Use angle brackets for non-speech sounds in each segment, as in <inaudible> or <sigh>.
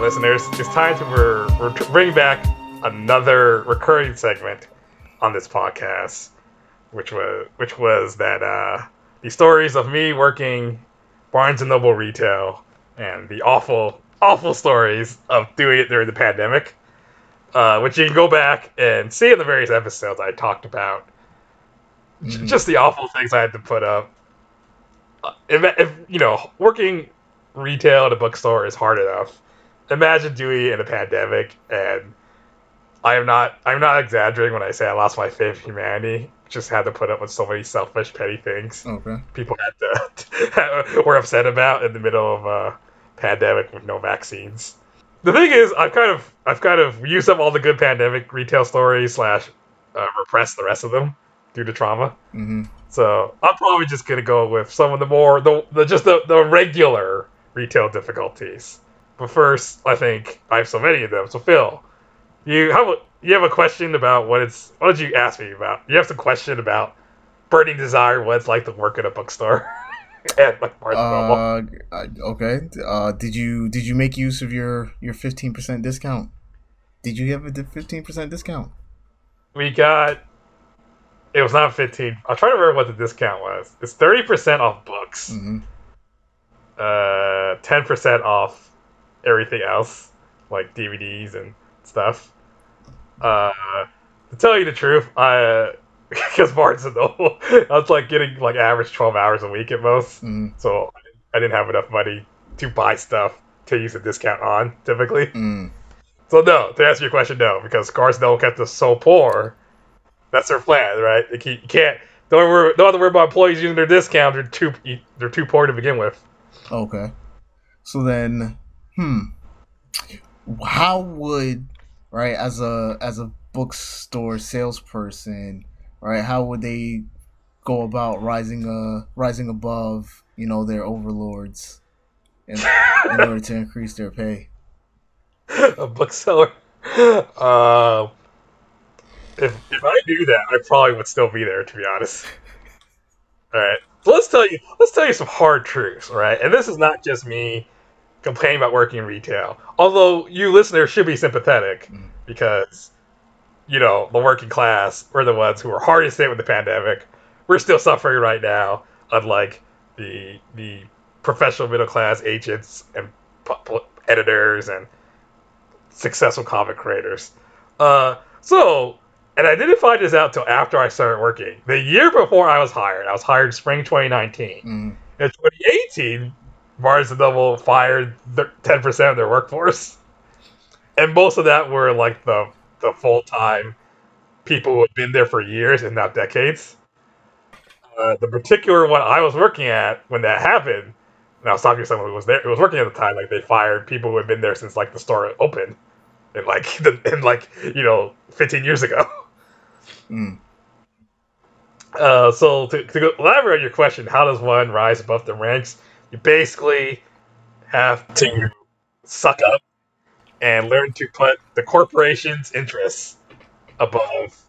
Listeners, it's time to we're, we're back another recurring segment on this podcast, which was which was that uh, the stories of me working Barnes and Noble retail and the awful awful stories of doing it during the pandemic, uh, which you can go back and see in the various episodes I talked about. Mhm. Just the awful things I had to put up. Uh, if, if you know, working retail at a bookstore is hard enough. Imagine Dewey in a pandemic, and I am not I'm not exaggerating when I say I lost my faith in humanity. Just had to put up with so many selfish, petty things Okay. people had to <laughs> were upset about in the middle of a pandemic with no vaccines. The thing is, I've kind of I've kind of used up all the good pandemic retail stories slash uh, repressed the rest of them due to trauma. Mm-hmm. So I'm probably just gonna go with some of the more the, the just the, the regular retail difficulties. But first, I think I have so many of them. So Phil, you have a, you have a question about what it's what did you ask me about? You have some question about burning desire, what it's like to work at a bookstore <laughs> and like Barnes. Uh, okay. Uh, did you did you make use of your your fifteen percent discount? Did you have a fifteen percent discount? We got it was not 15. I'm trying to remember what the discount was. It's 30% off books. Mm-hmm. uh, 10% off everything else, like DVDs and stuff. Uh, to tell you the truth, I <laughs> because Barnes and Noble, <laughs> I was like getting like average 12 hours a week at most, Mm-hmm. so I didn't have enough money to buy stuff to use a discount on typically. Mm. So no, to answer your question, no, because Barnes and Noble kept us so poor. That's their plan, right? They keep, you can't don't worry, don't have to worry about employees using their discount. They're too they're too poor to begin with. Okay. So then, hmm, how would right as a as a bookstore salesperson, right? How would they go about rising uh rising above you know their overlords in, in <laughs> order to increase their pay? a bookseller. Uh, if if I knew that, I probably would still be there. To be honest. All right. So let's tell you let's tell you some hard truths. All right, and this is not just me complaining about working in retail. Although you listeners should be sympathetic Mm. because you know the working class we're the ones who were hardest hit with the pandemic. We're still suffering right now, unlike the the professional middle class agents and editors and successful comic creators. Uh, so, and I didn't find this out till after I started working. The year before I was hired, I was hired spring 2019. Mm. In 2018, Barnes and Noble fired 10% of their workforce, and most of that were like the the full time people who had been there for years and not decades. Uh, the particular one I was working at when that happened, and I was talking to someone who was there, who was working at the time, like they fired people who had been there since like the store opened, in like <laughs> the, in like you know 15 years ago. Mm. Uh, so to, to go- elaborate on your question, how does one rise above the ranks? You basically have to suck up and learn to put the corporation's interests above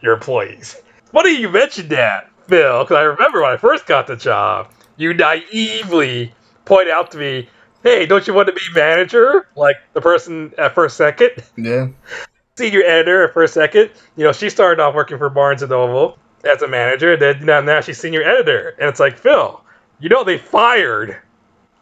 your employees. Funny you mentioned that, Phil, because I remember when I first got the job, you naively point out to me, "Hey, don't you want to be manager like the person at First Second?" Yeah. <laughs> senior editor at first second. You know, she started off working for Barnes and Noble as a manager. Then know, now she's senior editor, and it's like Phil, you know, they fired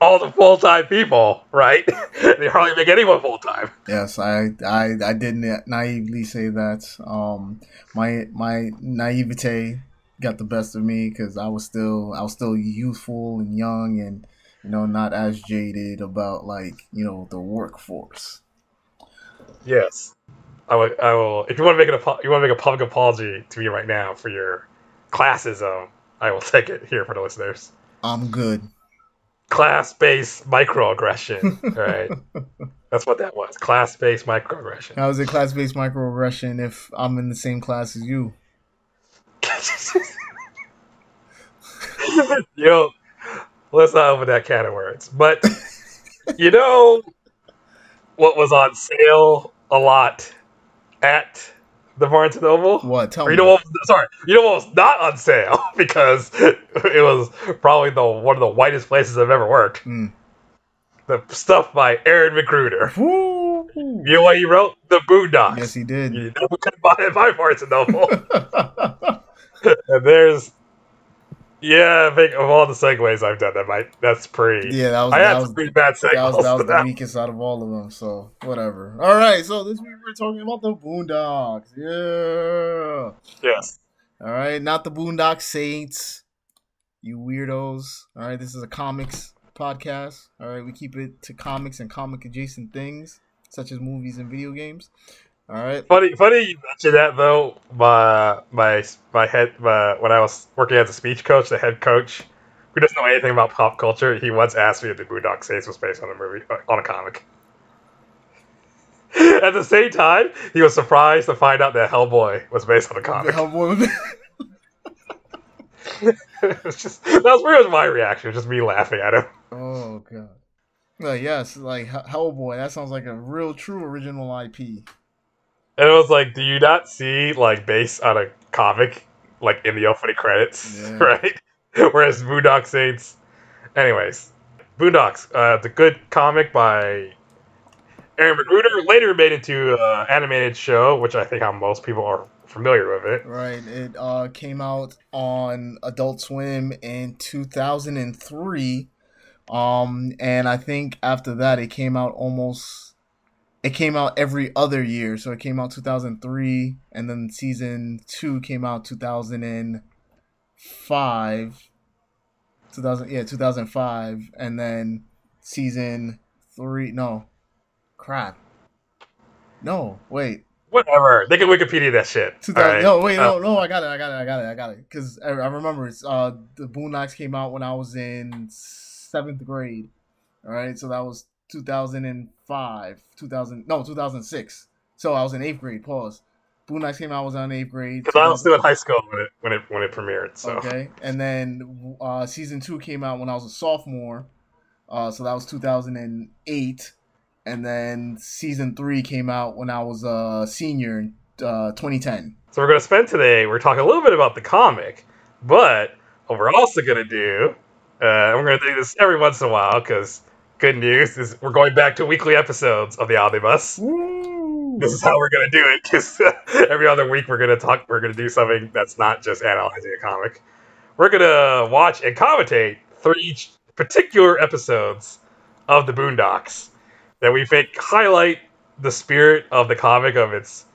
all the full time people, right? <laughs> they hardly make anyone full time. Yes, I, I, I did na- naively say that. Um, my my naivete got the best of me because I was still I was still youthful and young and you know not as jaded about like you know the workforce. Yes, I will. I will. If you want to make an you want to make a public apology to me right now for your classism, I will <laughs> take it here for the listeners. I'm good. Class based microaggression. <laughs> Right, that's what that was. Class based microaggression. How is it class based microaggression if I'm in the same class as you? <laughs> Yo, let's not open that can of words. But you know what was on sale a lot at the Barnes and Noble? What? Tell Or me. you know what? Sorry, you know what was not on sale <laughs> because it was probably the one of the whitest places I've ever worked. Mm. the stuff by Aaron McGruder. Woo! You know what he wrote? The Boondocks. Yes, he did. You know who could buy it by Barnes and Noble? <laughs> and there's yeah, I think of all the segues I've done, that might that's pretty. yeah, that was I that had was some pretty bad segues. that was that was the weakest out of all of them. So whatever. All right. So this week we're talking about the Boondocks. Yeah. Yes. All right. Not the Boondock Saints. You weirdos. All right. This is a comics podcast. All right. We keep it to comics and comic adjacent things such as movies and video games. All right. Funny, funny you mentioned that though. My my my head my, when I was working as a speech coach, the head coach who doesn't know anything about pop culture, he once asked me if the Boondock Saints was based on a movie uh, on a comic. <laughs> At the same time, he was surprised to find out that Hellboy was based on a comic. Hellboy- <laughs> it's just that was pretty much my reaction, just me laughing at him. <laughs> oh god. Well, yes, like Hellboy. That sounds like a real, true original IP. And it was like, do you not see like based on a comic, like in the opening credits, Yeah. <laughs> right? Whereas Boondock Saints, anyways, Boondocks, uh, a good comic by Aaron McGruder. Later made into an animated show, which I think how most people are familiar with it. Right. It uh, came out on Adult Swim in 2003. Um, and I think after that, it came out almost. It came out every other year. So it came out 2003, and then season two came out 2005. 2000, yeah, 2005. And then season three. No. Crap. No, wait. Whatever, they can Wikipedia that shit. 2000, alright? No, wait, Uh, no, no, I got it, I got it, I got it, I got it. Because I, I remember it's uh the Boondocks came out when I was in seventh grade. All right, so that was 2005, 2000, no, 2006. So I was in eighth grade. Pause. Boondocks came out I was on eighth grade. Because I was still in high school when it when it when it premiered. So Okay, and then uh, season two came out when I was a sophomore, uh, so that was 2008, and then season three came out when I was a senior in uh, 2010. So we're going to spend today, we're talking a little bit about the comic, but what we're also going to do, uh, we're going to do this every once in a while because good news is we're going back to weekly episodes of the Omnibus. Woo! This is how we're going to do it because <laughs> every other week we're going to talk, we're going to do something that's not just analyzing a comic. We're going to watch and commentate through each particular episodes of the Boondocks that we think highlight the spirit of the comic of its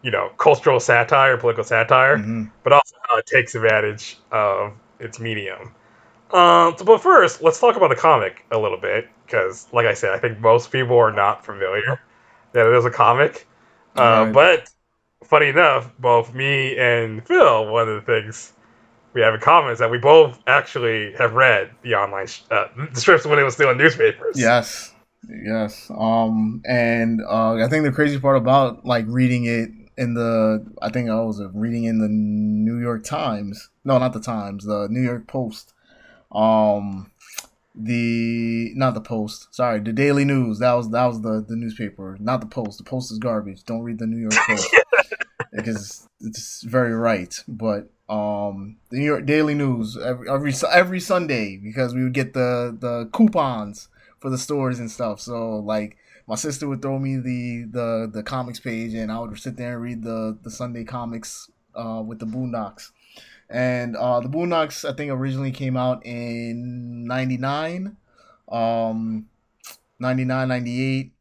you know cultural satire political satire Mhm. but also how it takes advantage of its medium um, so, but first let's talk about the comic a little bit because like i said i think most people are not familiar that it is a comic uh, Right. but funny enough both me and phil one of the things we have in common is that we both actually have read the online sh- uh, the strips when it was still in newspapers Yes, yes. Um, and uh, I think the crazy part about like reading it in the, I think I was reading in the New York Times. No, not the Times. The New York Post. Um, the not the Post. Sorry, the Daily News. That was that was the the newspaper, not the Post. The Post is garbage. Don't read the New York Post <laughs> because it's very right. But um, the New York Daily News every every every Sunday because we would get the the coupons for the stores and stuff. So like my sister would throw me the the the comics page and I would sit there and read the the Sunday comics uh, with the Boondocks. And uh, the Boondocks I think originally came out in 99 um 99 98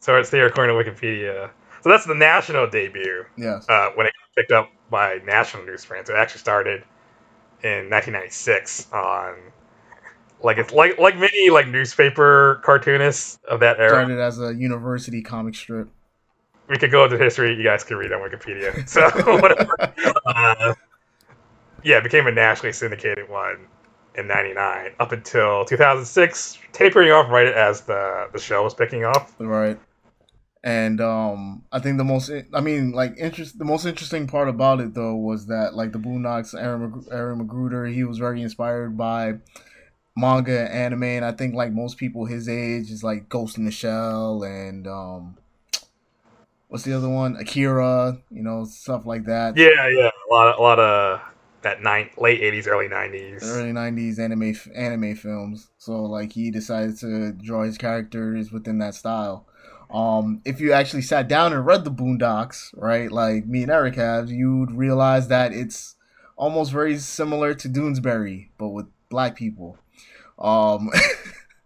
so it's there according to wikipedia so that's the national debut yes. uh, when it got picked up by national newsprint. It actually started in 1996 on like it's like like many like newspaper cartoonists of that era. Started as a university comic strip. We could go into history. You guys can read on Wikipedia. So <laughs> whatever. <laughs> Uh, yeah, it became a nationally syndicated one in '99 up until 2006, tapering off right as the the show was picking up. Right. And um, I think the most, I mean, like interest, the most interesting part about it though was that like the Boondocks, Aaron, Mag- Aaron McGruder, he was very inspired by manga, and anime, and I think like most people his age is like Ghost in the Shell and um, what's the other one? Akira, you know, stuff like that. Yeah, yeah, a lot, of, a lot of that nine late eighties, early nineties, early nineties anime anime films. So like he decided to draw his characters within that style. Um, if you actually sat down and read the Boondocks, right, like me and Eric have, you'd realize that it's almost very similar to Doonesbury, but with black people. Um,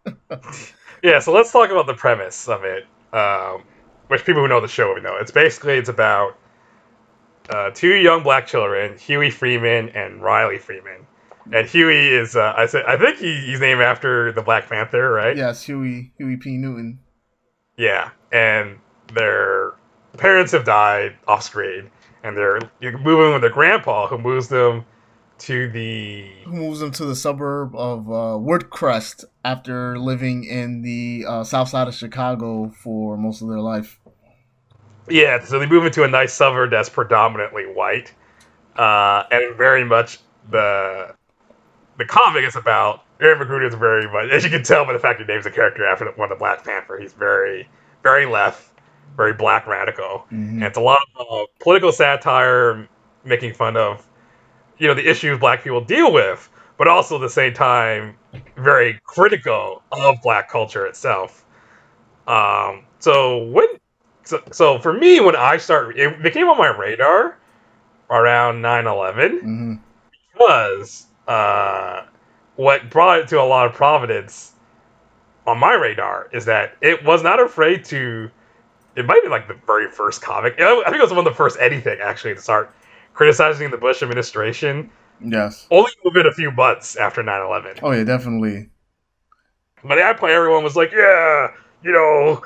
<laughs> yeah, so let's talk about the premise of it, um, which people who know the show would know. It's basically it's about uh, two young black children, Huey Freeman and Riley Freeman. And Huey is, uh, I said, I think he, he's named after the Black Panther, right? Yes, Huey, Huey P. Newton. Yeah, and their parents have died off screen, and they're moving with their grandpa, who moves them to the who moves them to the suburb of uh, Woodcrest after living in the uh, south side of Chicago for most of their life. Yeah, so they move into a nice suburb that's predominantly white, uh, and very much the the comic is about Aaron McGruder is very much, as you can tell by the fact he names a character after one of the Black Panther. He's very, very left, very black radical, mm-hmm. and it's a lot of uh, political satire, making fun of, you know, the issues black people deal with, but also at the same time very critical of black culture itself. Um, so when, so, so for me, when I start, it became on my radar around 9-11 mm-hmm. because uh, what brought it to a lot of providence on my radar is that it was not afraid to. It might be like the very first comic. I think it was one of the first anything actually to start criticizing the Bush administration. Yes. Only within a few months after 9 11. Oh, yeah, definitely. But the iPlay, everyone was like, yeah, you know,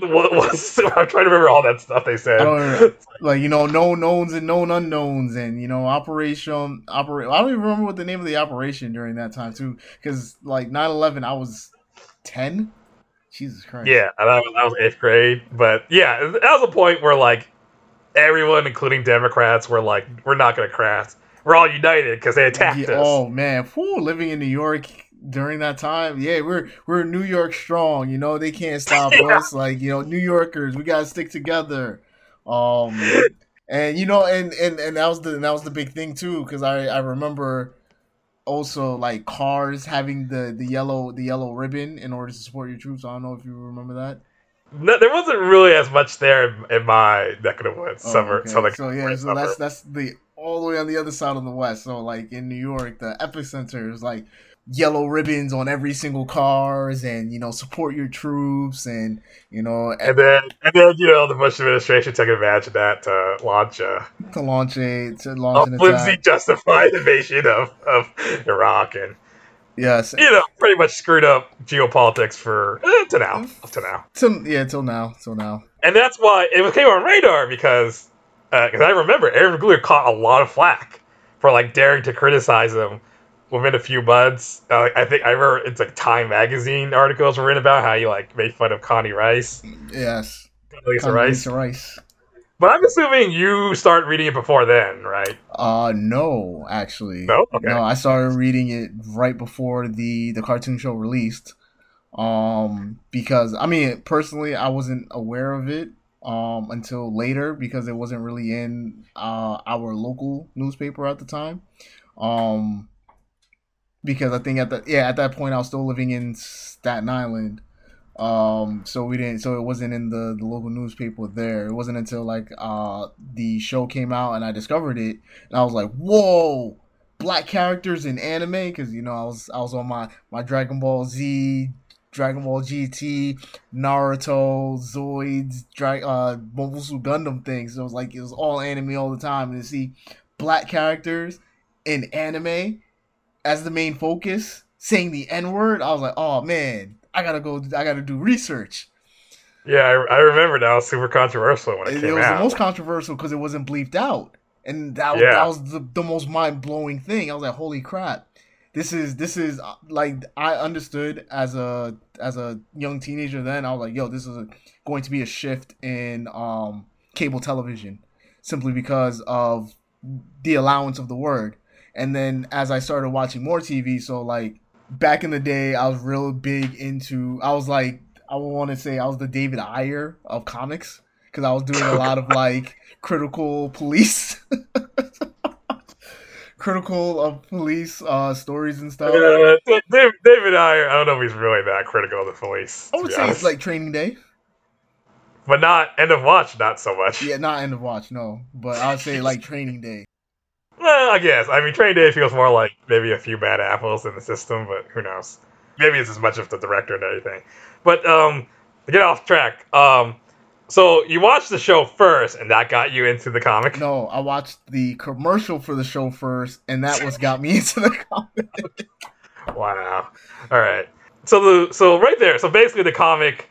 what was <laughs> I'm trying to remember all that stuff they said. Oh, like you know, known knowns and known unknowns, and you know, operation operate. I don't even remember what the name of the operation during that time too, because like 9-11, I was ten. Jesus Christ. Yeah, that was, that was eighth grade, but yeah, that was a point where like everyone, including Democrats, were like, "We're not going to crash. We're all united because they attacked yeah, us." Oh man, Whew, living in New York during that time. Yeah, we're we're New York strong. You know they can't <laughs> stop yeah. us. Like you know New Yorkers, we gotta stick together. Um, and you know, and and and that was the that was the big thing too, because I I remember also like cars having the the yellow the yellow ribbon in order to support your troops. I don't know if you remember that. No, there wasn't really as much there in my neck of the woods. Oh, summer, okay. so like, so yeah, so that's that's the all the way on the other side of the west. So like in New York, the epicenter is like yellow ribbons on every single cars and you know support your troops and you know and then and then you know the Bush administration took advantage of that to launch a to launch a to launch a an flimsy justified invasion of, of Iraq and yes. you know pretty much screwed up geopolitics for eh, to now up to now. Till yeah till now till now. And that's why it came on radar because because uh, I remember Aaron McGruder caught a lot of flack for like daring to criticize him within a few months. Uh, I think I remember it's like Time magazine articles were written about how you like made fun of Condi Rice. Yes, Condoleezza Rice. Rice. But I'm assuming you start reading it before then, right? Uh no, actually. No? Okay. No, I started reading it right before the the cartoon show released. Um because I mean, personally I wasn't aware of it um until later because it wasn't really in uh our local newspaper at the time. Um because I think at the yeah at that point I was still living in Staten Island. Um, so we didn't, so it wasn't in the, the local newspaper there. It wasn't until like uh the show came out and I discovered it, and I was like, "Whoa, black characters in anime!" Because you know I was I was on my my Dragon Ball Z, Dragon Ball GT, Naruto, Zoids, Dra- uh, Mobile Suit Gundam things. So it was like it was all anime all the time, and to see black characters in anime as the main focus, saying the N word, I was like, oh man, I gotta go, I gotta do research. Yeah, I, I remember that was super controversial when it, it came out. It was out. the most controversial because it wasn't bleeped out, and that was, yeah. that was the, the most mind blowing thing. I was like, holy crap, this is this is uh, like I understood as a as a young teenager then. I was like, yo, this is a, going to be a shift in um cable television, simply because of the allowance of the word and then as I started watching more TV, so like back in the day, I was real big into. I was like, I want to say I was the David Ayer of comics because I was doing a lot of <laughs> like critical police. <laughs> critical of police uh, stories and stuff. Uh, Dave, David and I, I don't know if he's really that critical of the police. I would say honest. it's like Training Day, but not End of Watch. Not so much. Yeah, not End of Watch. No, but I would say like Training Day. Well, I guess. I mean, Training Day feels more like maybe a few bad apples in the system, but who knows? Maybe it's as much of the director and everything. But um, to get off track, um, so you watched the show first, and that got you into the comic. No, I watched the commercial for the show first, and that was got me <laughs> into the comic. wow. All right. So the so right there. So basically, the comic,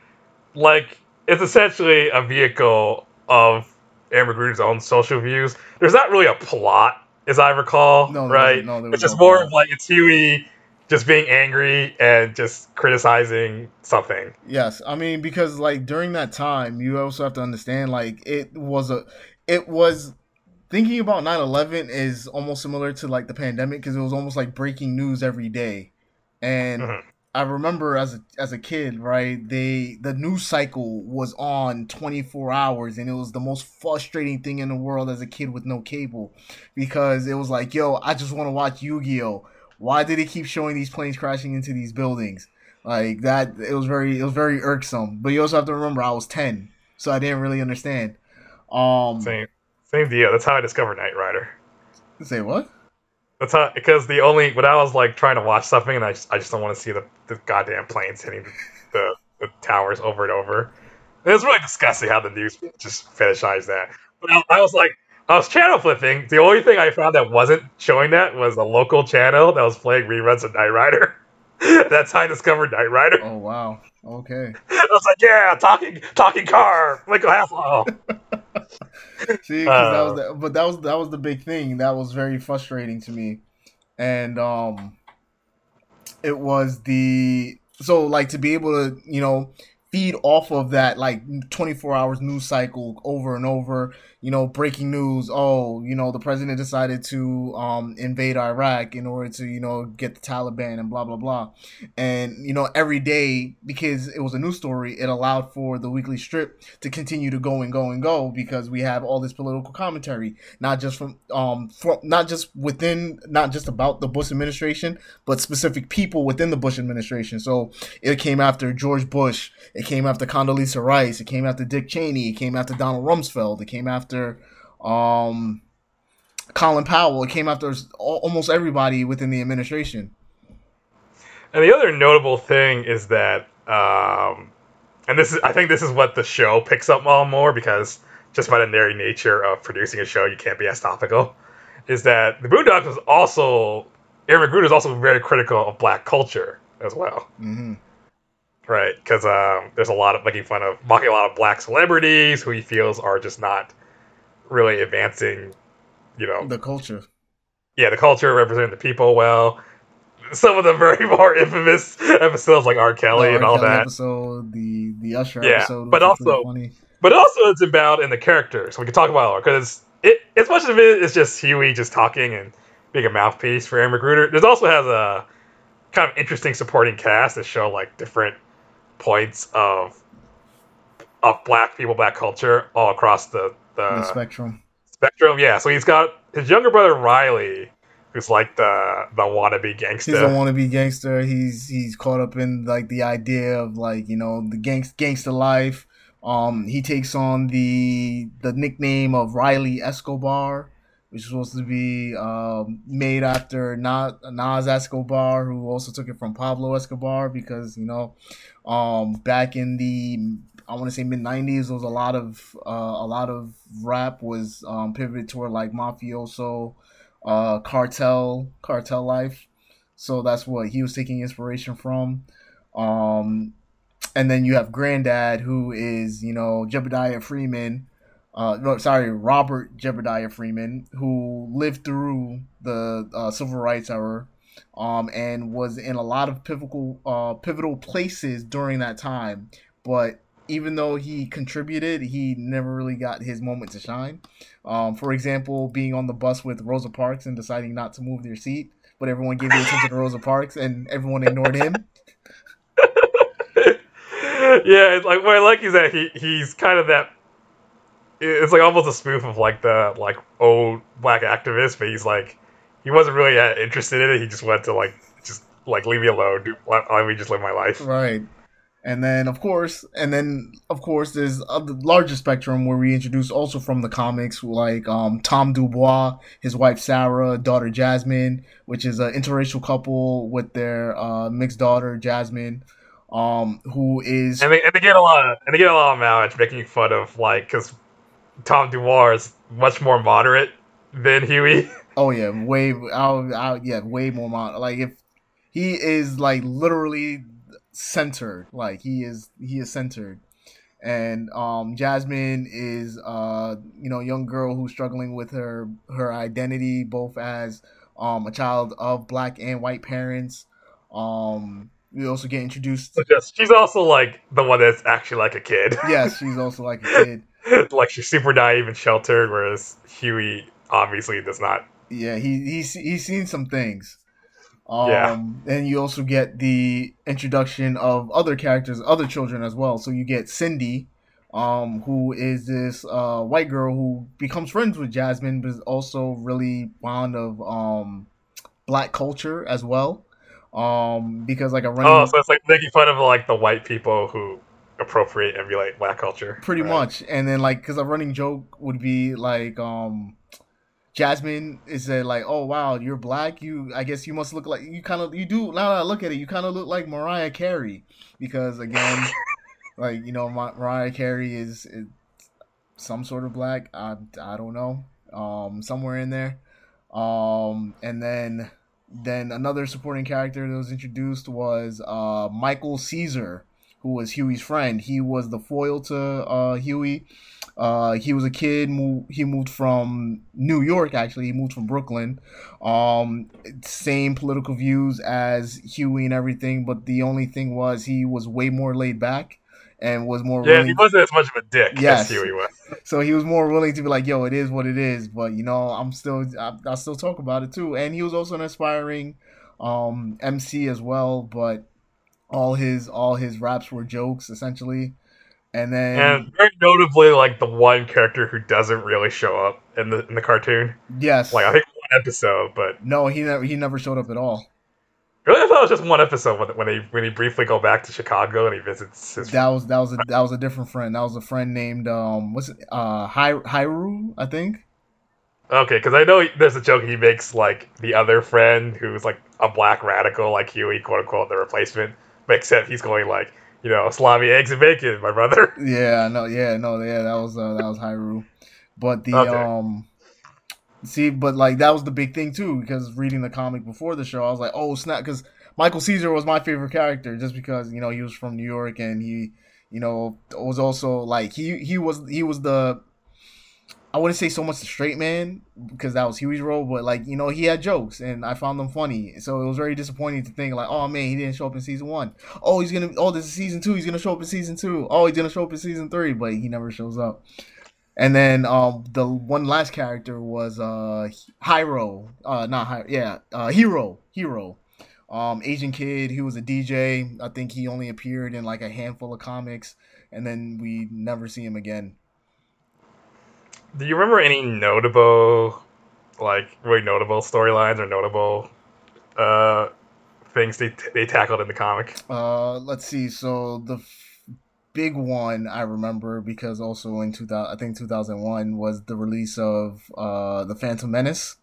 like, it's essentially a vehicle of Aaron McGruder's own social views. There's not really a plot, as I recall. No, right? No, it's just no more of like it's Huey just being angry and just criticizing something. Yes, I mean because like during that time, you also have to understand like it was a, it was thinking about 9-11 is almost similar to like the pandemic because it was almost like breaking news every day and mm-hmm. I remember as a, as a kid right they the news cycle was on 24 hours and it was the most frustrating thing in the world as a kid with no cable because it was like yo i just want to watch yu-gi-oh why did it keep showing these planes crashing into these buildings? Like that, it was very, it was very irksome. But you also have to remember, I was ten, so I didn't really understand. Um, same, same deal. That's how I discovered Knight Rider. Say what? That's how because the only when I was like trying to watch something and I just, I just don't want to see the, the goddamn planes hitting the, <laughs> the, the towers over and over. It was really disgusting how the news just fetishized that. But I, I was like, I was channel flipping. The only thing I found that wasn't showing that was a local channel that was playing reruns of Knight Rider. <laughs> <laughs> That's how I discovered Knight Rider. Oh wow. Okay. I was like, yeah, talking talking car, Michael Haslow. <laughs> <laughs> See, uh, that was the, but that was that was the big thing. That was very frustrating to me, and um, it was the so like to be able to you know feed off of that like 24 hours news cycle over and over you know, breaking news. Oh, you know, the president decided to um, invade Iraq in order to, you know, get the Taliban and blah blah blah. And you know, every day because it was a news story, it allowed for the weekly strip to continue to go and go and go because we have all this political commentary, not just from um, from not just within, not just about the Bush administration, but specific people within the Bush administration. So it came after George Bush, it came after Condoleezza Rice, it came after Dick Cheney, it came after Donald Rumsfeld, it came after after um, Colin Powell. It came after almost everybody within the administration. And the other notable thing is that, um, and this is, I think this is what the show picks up on more because just by the very nature of producing a show, you can't be as topical. Is that the Boondocks was also Aaron McGruder is also very critical of black culture as well. Mm-hmm. Right, because um, there's a lot of making fun of mocking a lot of black celebrities who he feels are just not really advancing, you know, the culture. Yeah, the culture representing the people well. Some of the very <laughs> more infamous episodes like R. Kelly and all Kelly that. Episode, the the Usher yeah, episode, but also, but also it's about in the characters. We can talk about it because it as much of it is just Huey just talking and being a mouthpiece for Aaron McGruder. There's also has a kind of interesting supporting cast that show like different points of of black people, black culture all across the the, spectrum. Spectrum, yeah. So he's got his younger brother Riley, who's like the the wannabe gangster. He's a wannabe gangster. He's he's caught up in like the idea of like you know the gangst gangster life. Um, he takes on the the nickname of Riley Escobar, which is supposed to be um, made after Nas Escobar, who also took it from Pablo Escobar because you know, um, back in the I want to say mid '90s. There was a lot of uh, a lot of rap was um, pivoted toward like mafioso, uh, cartel, cartel life. So that's what he was taking inspiration from. Um, and then you have Granddad, who is you know Jebediah Freeman. Uh, no, sorry, Robert Jebediah Freeman, who lived through the uh, civil rights era, um, and was in a lot of pivotal uh, pivotal places during that time. But even though he contributed, he never really got his moment to shine. Um, for example, being on the bus with Rosa Parks and deciding not to move their seat, but everyone gave the attention to Rosa Parks and everyone ignored him. <laughs> yeah, it's like what I like is that he he's kind of that. It's like almost a spoof of like the like old black activist, but he's like he wasn't really that interested in it. He just went to like just like leave me alone. Do, let, let me just live my life. Right. And then of course, and then of course, there's a larger spectrum where we introduce also from the comics, like um, Tom Dubois, his wife Sarah, daughter Jasmine, which is an interracial couple with their uh, mixed daughter Jasmine, um, who is and they, and they get a lot of and they get a lot of mileage making fun of like because Tom Dubois is much more moderate than Huey. <laughs> Oh yeah, way I'll, I'll yeah, way more moderate. Like if he is like literally centered. Like he is he is centered. And um, Jasmine is uh, you know, young girl who's struggling with her her identity both as um, a child of black and white parents. Um, we also get introduced. She's also like the one that's actually like a kid. <laughs> yes, she's also like a kid. <laughs> like she's super naive and sheltered, whereas Huey obviously does not. Yeah, he he's he's seen some things. Um, yeah. And you also get the introduction of other characters, other children as well. So you get Cindy, um, who is this uh, white girl who becomes friends with Jasmine, but is also really fond of um, black culture as well. Um, because like a running... oh, so it's like making fun of like the white people who appropriate and emulate black culture, pretty right? much. And then like because a running joke would be like um Jasmine is said like, "Oh wow, you're black. You, I guess you must look like you kind of you do. Now that I look at it, you kind of look like Mariah Carey because again, <laughs> like you know, Mariah Carey is, is, some sort of black. I I don't know, um, somewhere in there. Um, and then then another supporting character that was introduced was uh Michael Caesar, who was Huey's friend. He was the foil to uh Huey uh, he was a kid. he moved from New York. Actually, he moved from Brooklyn. Um, same political views as Huey and everything, but the only thing was he was way more laid back and was more. Yeah, willing... he wasn't as much of a dick yes. as Huey was. <laughs> so he was more willing to be like, "Yo, it is what it is." But you know, I'm still, I, I still talk about it too. And he was also an aspiring um, MC as well, but all his all his raps were jokes essentially. And then and very notably, like the one character who doesn't really show up in the in the cartoon. Yes, like I think one episode, but no, he never he never showed up at all. Really, I thought it was just one episode when when he when he briefly go back to Chicago and he visits his. That was that was a that was a different friend. That was a friend named um what's it uh Hy- Hyru I think. Okay, because I know there's a joke he makes like the other friend who's like a black radical like Huey, quote unquote, the replacement, but except he's going like you know, salami, eggs, and bacon, my brother. <laughs> Yeah, no, yeah, no, yeah, that was uh, that was Hyrule, but the okay. um, see, but like that was the big thing too because reading the comic before the show, I was like, oh snap, because Michael Caesar was my favorite character just because you know he was from New York and he, you know, was also like he he was he was the I wouldn't say so much the straight man because that was Huey's role, but like you know he had jokes and I found them funny. So it was very disappointing to think like, oh man, he didn't show up in season one. Oh, he's gonna. Oh, this is season two. He's gonna show up in season two. Oh, he's gonna show up in season three, but he never shows up. And then um the one last character was uh Hiro, uh not Hiro, yeah, uh Hero, Hero. Um Asian kid, he was a DJ. I think he only appeared in like a handful of comics and then we never see him again. Do you remember any notable, like really notable storylines or notable uh, things they they tackled in the comic? Uh, let's see. So the f- big one I remember because also in 2000, I think 2001 was the release of uh, the Phantom Menace.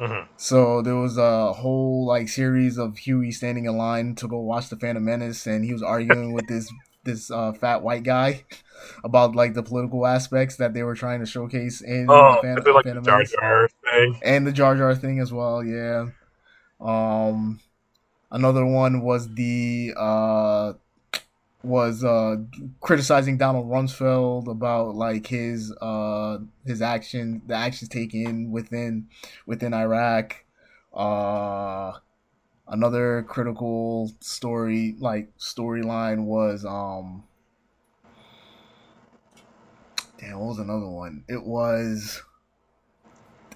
Mm-hmm. So there was a whole like series of Huey standing in line to go watch the Phantom Menace, and he was arguing with this this uh, fat white guy <laughs> about like the political aspects that they were trying to showcase in oh, the Fan- like Phantom the Jar Jar thing and the Jar Jar thing as well. Yeah. Um, another one was the uh was uh criticizing Donald Rumsfeld about like his uh his action the actions taken within within Iraq. Uh another critical story like storyline was um damn what was another one? It was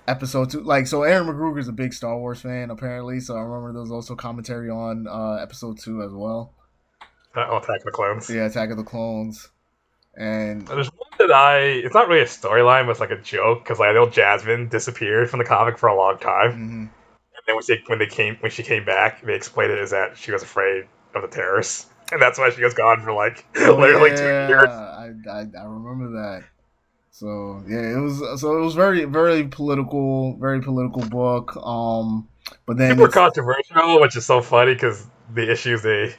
episode two like so aaron mcgruder is a big star wars fan apparently so i remember there was also commentary on uh episode two as well. Uh, attack of the clones. Yeah attack of the clones. And There's one that I. It's not really a storyline, but it's like a joke because like, I know Jasmine disappeared from the comic for a long time, mhm. and then when she when they came when she came back, they explained it as that she was afraid of the terrorists, <laughs> and that's why she was gone for like literally two Oh, yeah, years. I, I I remember that. So yeah, it was so it was very very political, very political book. Um, but then Super controversial, which is so funny because the issues they.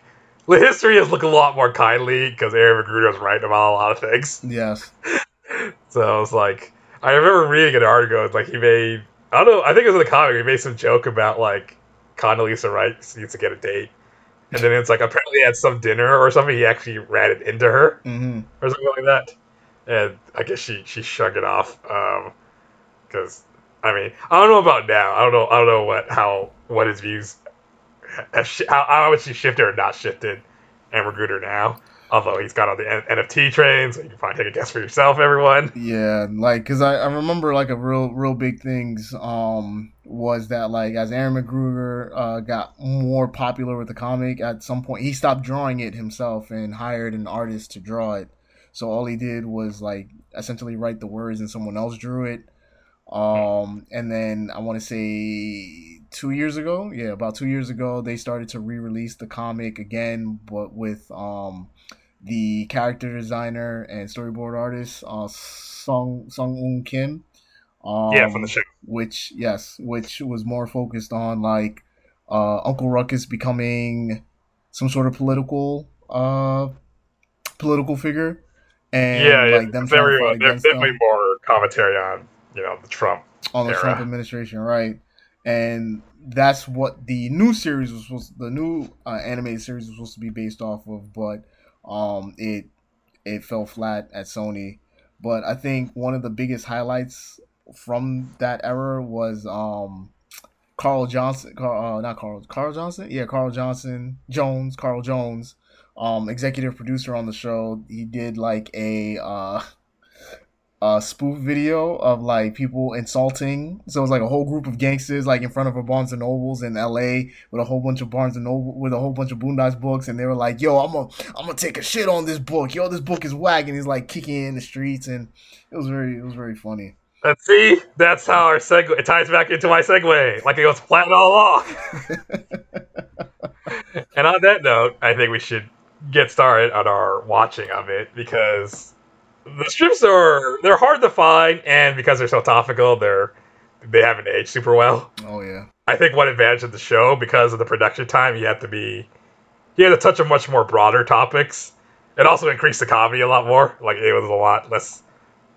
The history is looking a lot more kindly because Aaron McGruder was right about a lot of things. yes, <laughs> So I was like, I remember reading an article. It's like he made, I don't know, I think it was in the comic. He made some joke about like Condoleezza Rice needs to get a date, and then it's like apparently at some dinner or something, he actually ran it into her hmm or something like that, and I guess she she shrugged it off. Um, because I mean, I don't know about now. I don't know. I don't know what how what his views, how how much he shifted or not shifted, and McGruder now. Although he's got on the N- NFT train, so you can probably take a guess for yourself, everyone. yeah, like because I, I remember like a real real big things um was that like as Aaron McGruder uh, got more popular with the comic at some point he stopped drawing it himself and hired an artist to draw it. So all he did was like essentially write the words and someone else drew it. Um, and then I want to say two years ago, yeah, about two years ago, they started to re-release the comic again, but with um the character designer and storyboard artist uh Song Seung Eun Kim. Um, yeah, from the show. which yes, which was more focused on like uh Uncle Ruckus becoming some sort of political uh political figure. And yeah, yeah, them to very, there's them definitely more commentary on you know the Trump. on the era. Trump administration, right? And that's what the new series was supposed, the new uh, animated series was supposed to be based off of, but um, it it fell flat at Sony. But I think one of the biggest highlights from that era was um, Carl Johnson, Carl, uh, not Carl, Carl Johnson, yeah, Carl Johnson Jones, Carl Jones, um, executive producer on the show. He did like a uh, a spoof video of like people insulting. So it was like a whole group of gangsters like in front of a Barnes and Nobles in L.A. with a whole bunch of Barnes and Noble with a whole bunch of Boondocks books, and they were like, "Yo, I'm gonna I'm gonna take a shit on this book. Yo, this book is whack," and he's like kicking in the streets, and it was very it was very funny. Let's see. That's how our segue it ties back into my segue, like it was planned all along. <laughs> and on that note, I think we should get started on our watching of it because the strips are they're hard to find, and because they're so topical, they're they haven't aged super well. Oh yeah, I think one advantage of the show because of the production time, you have to be you had to touch on much more broader topics. It also increased the comedy a lot more. Like it was a lot less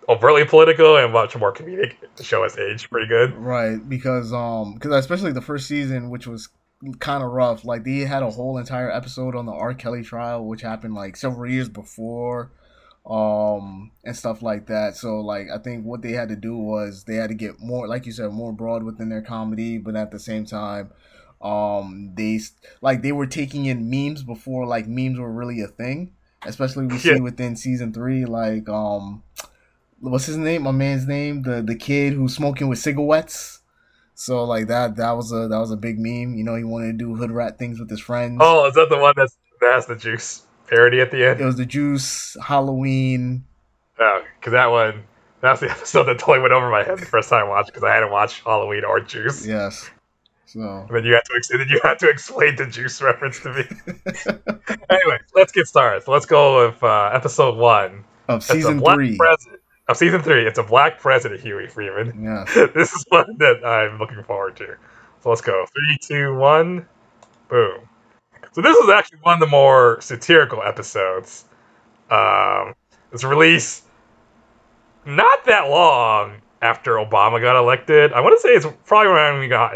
overtly political and much more comedic. to show has age pretty good. right. Because um, because especially the first season, which was kind of rough. Like they had a whole entire episode on the R. Kelly trial, which happened like several years before, um, and stuff like that. So like I think what they had to do was they had to get more, like you said, more broad within their comedy, but at the same time, um, they like they were taking in memes before like memes were really a thing. Especially we <laughs> see within season three, like um, what's his name? My man's name, the the kid who's smoking with cigarettes. So like that that was a that was a big meme. You know, he wanted to do hood rat things with his friends. Oh, is that the one that's that has the juice parody at the end? It was the Juice Halloween. Oh, because that one that's the <laughs> episode that totally went over my head the first time I watched because I hadn't watched Halloween or Juice. Yes. So And then you had to then you had to explain the juice reference to me. <laughs> anyway, let's get started. So let's go with uh, episode one. of season three. president of season three. It's a black president, Huey Freeman. Yeah. <laughs> this is one that I'm looking forward to. So let's go. Three, two, one, boom. So this is actually one of the more satirical episodes. Um, it's released not that long after Obama got elected. I want to say it's probably around when he got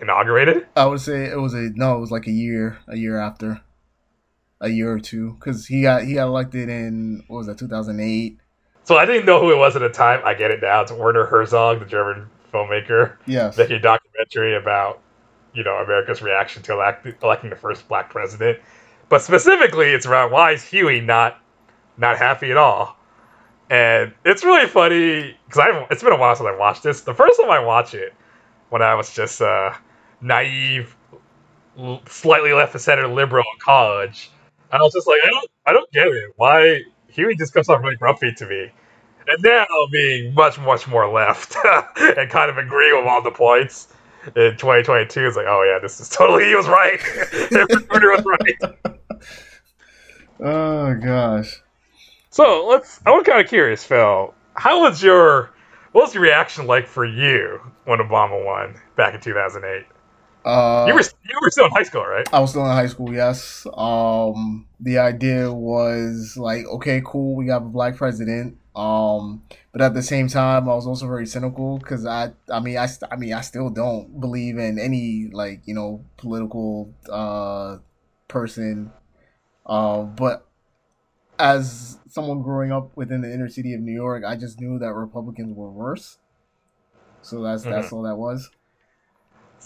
inaugurated. I would say it was a no. It was like a year, a year after, a year or two, because he got he got elected in what was that, two thousand eight. So I didn't know who it was at the time. I get it now. It's Werner Herzog, the German filmmaker, Yes. making a documentary about, you know, America's reaction to elect- electing the first black president. But specifically, it's around why is Huey not not happy at all? And it's really funny because I it's been a while since I watched this. The first time I watched it, when I was just uh, naive, l- slightly left of center liberal in college, I was just like, I don't I don't get it. Why Huey just comes off really grumpy to me. And now being much, much more left <laughs> and kind of agree with all the points in 2022 is like, oh yeah, this is totally he was right. <laughs> McGruder was right. Oh gosh. So let's. I was kind of curious, Phil. How was your what was your reaction like for you when Obama won back in 2008? Uh, you were you were still in high school, right? I was still in high school. Yes. Um, the idea was like, okay, cool, we got a black president. Um, but at the same time, I was also very cynical because I, I mean, I, I mean, I still don't believe in any like you know political uh person. Uh, but as someone growing up within the inner city of New York, I just knew that Republicans were worse. So that's mm-hmm. that's all that was.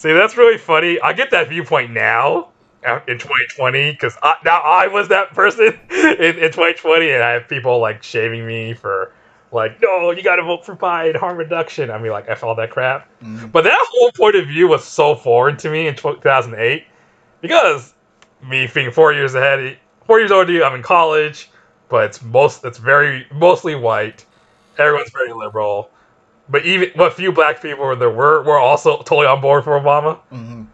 See, that's really funny. I get that viewpoint now in 2020 because now I was that person <laughs> in, in 2020, and I have people like shaming me for like, no, you got to vote for Biden, harm reduction. I mean, like, f all that crap. Mm-hmm. But that whole point of view was so foreign to me in 2008 because me being four years ahead, four years older, I'm in college but it's most it's very mostly white. Everyone's very liberal, but even what few black people there were were also totally on board for Obama. Mm-hmm.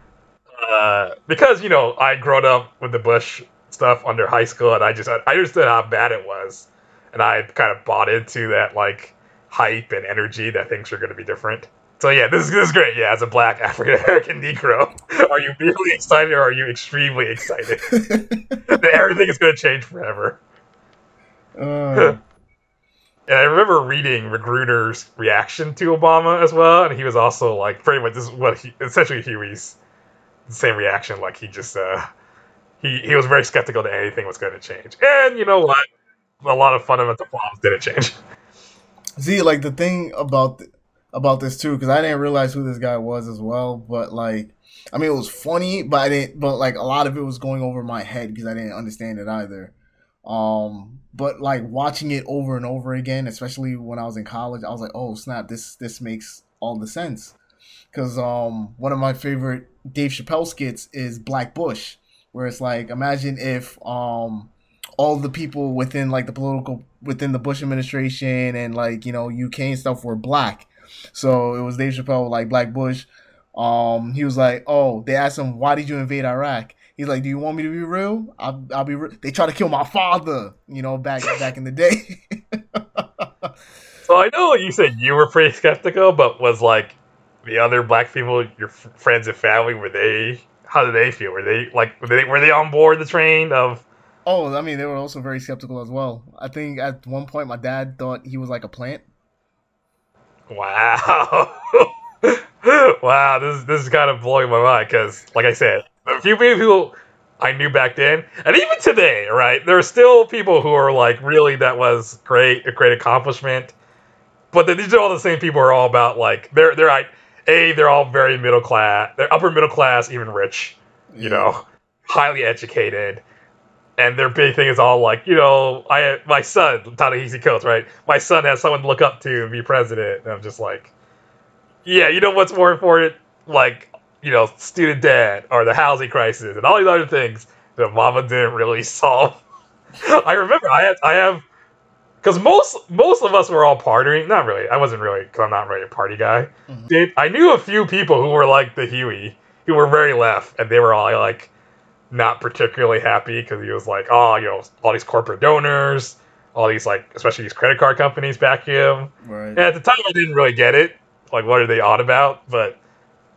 Uh, because you know I grown up with the Bush stuff under high school, and I just I understood how bad it was, and I kind of bought into that like hype and energy that things are going to be different. So yeah, this is, this is great. Yeah, as a black <laughs> African American Negro, <laughs> are you really excited or are you extremely excited that <laughs> everything is going to change forever? Uh. And I remember reading McGruder's reaction to Obama as well, and he was also like pretty much this is what he essentially Huey's same reaction. Like he just uh, he he was very skeptical that anything was going to change. And you know what? A lot of fundamental problems didn't change. See, like the thing about about this too, because I didn't realize who this guy was as well. But like, I mean, it was funny, but I didn't. But like, a lot of it was going over my head because I didn't understand it either. Um, but like watching it over and over again, especially when I was in college, I was like, "Oh snap! This this makes all the sense." Because um, one of my favorite Dave Chappelle skits is Black Bush, where it's like, imagine if um, all the people within like the political within the Bush administration and like you know UK and stuff were black. So it was Dave Chappelle like Black Bush. Um, he was like, "Oh, they asked him why did you invade Iraq?" He's like, "Do you want me to be real? I'll, I'll be. Re-. They try to kill my father, you know, back back in the day." <laughs> so I know you said you were pretty skeptical, but was like the other black people, your f- friends and family, were they? How did they feel? Were they like were they were they on board the train of? Oh, I mean, they were also very skeptical as well. I think at one point my dad thought he was like a plant. Wow. <laughs> wow, this this is kind of blowing my mind because, like I said, a few people I knew back then, and even today, right? There are still people who are like, really, that was great, a great accomplishment. But these are all the same people who are all about like they're they're like a they're all very middle class, they're upper middle class, even rich, you know, highly educated, and their big thing is all like, you know, I my son Ta-Nehisi Coates, right? My son has someone to look up to and be president, and I'm just like, yeah, you know what's more important? Like you know, student debt or the housing crisis and all these other things that Obama didn't really <laughs> solve. I remember I had I have because most most of us were all partying. Not really. I wasn't really because I'm not really a party guy. Mm-hmm. Did I knew a few people who were like the Huey, who were very left, and they were all like not particularly happy because he was like, oh, you know, all these corporate donors, all these like, especially these credit card companies back him. Right. And at the time, I didn't really get it. Like, what are they on about? But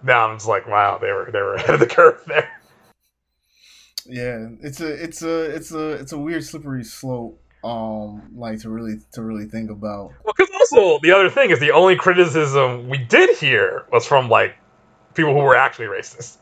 now I'm just like, wow, they were they were <laughs> ahead of the curve there. Yeah, it's a it's a it's a it's a weird slippery slope. Um, like to really to really think about. Well, because also the other thing is the only criticism we did hear was from like people who were actually racist.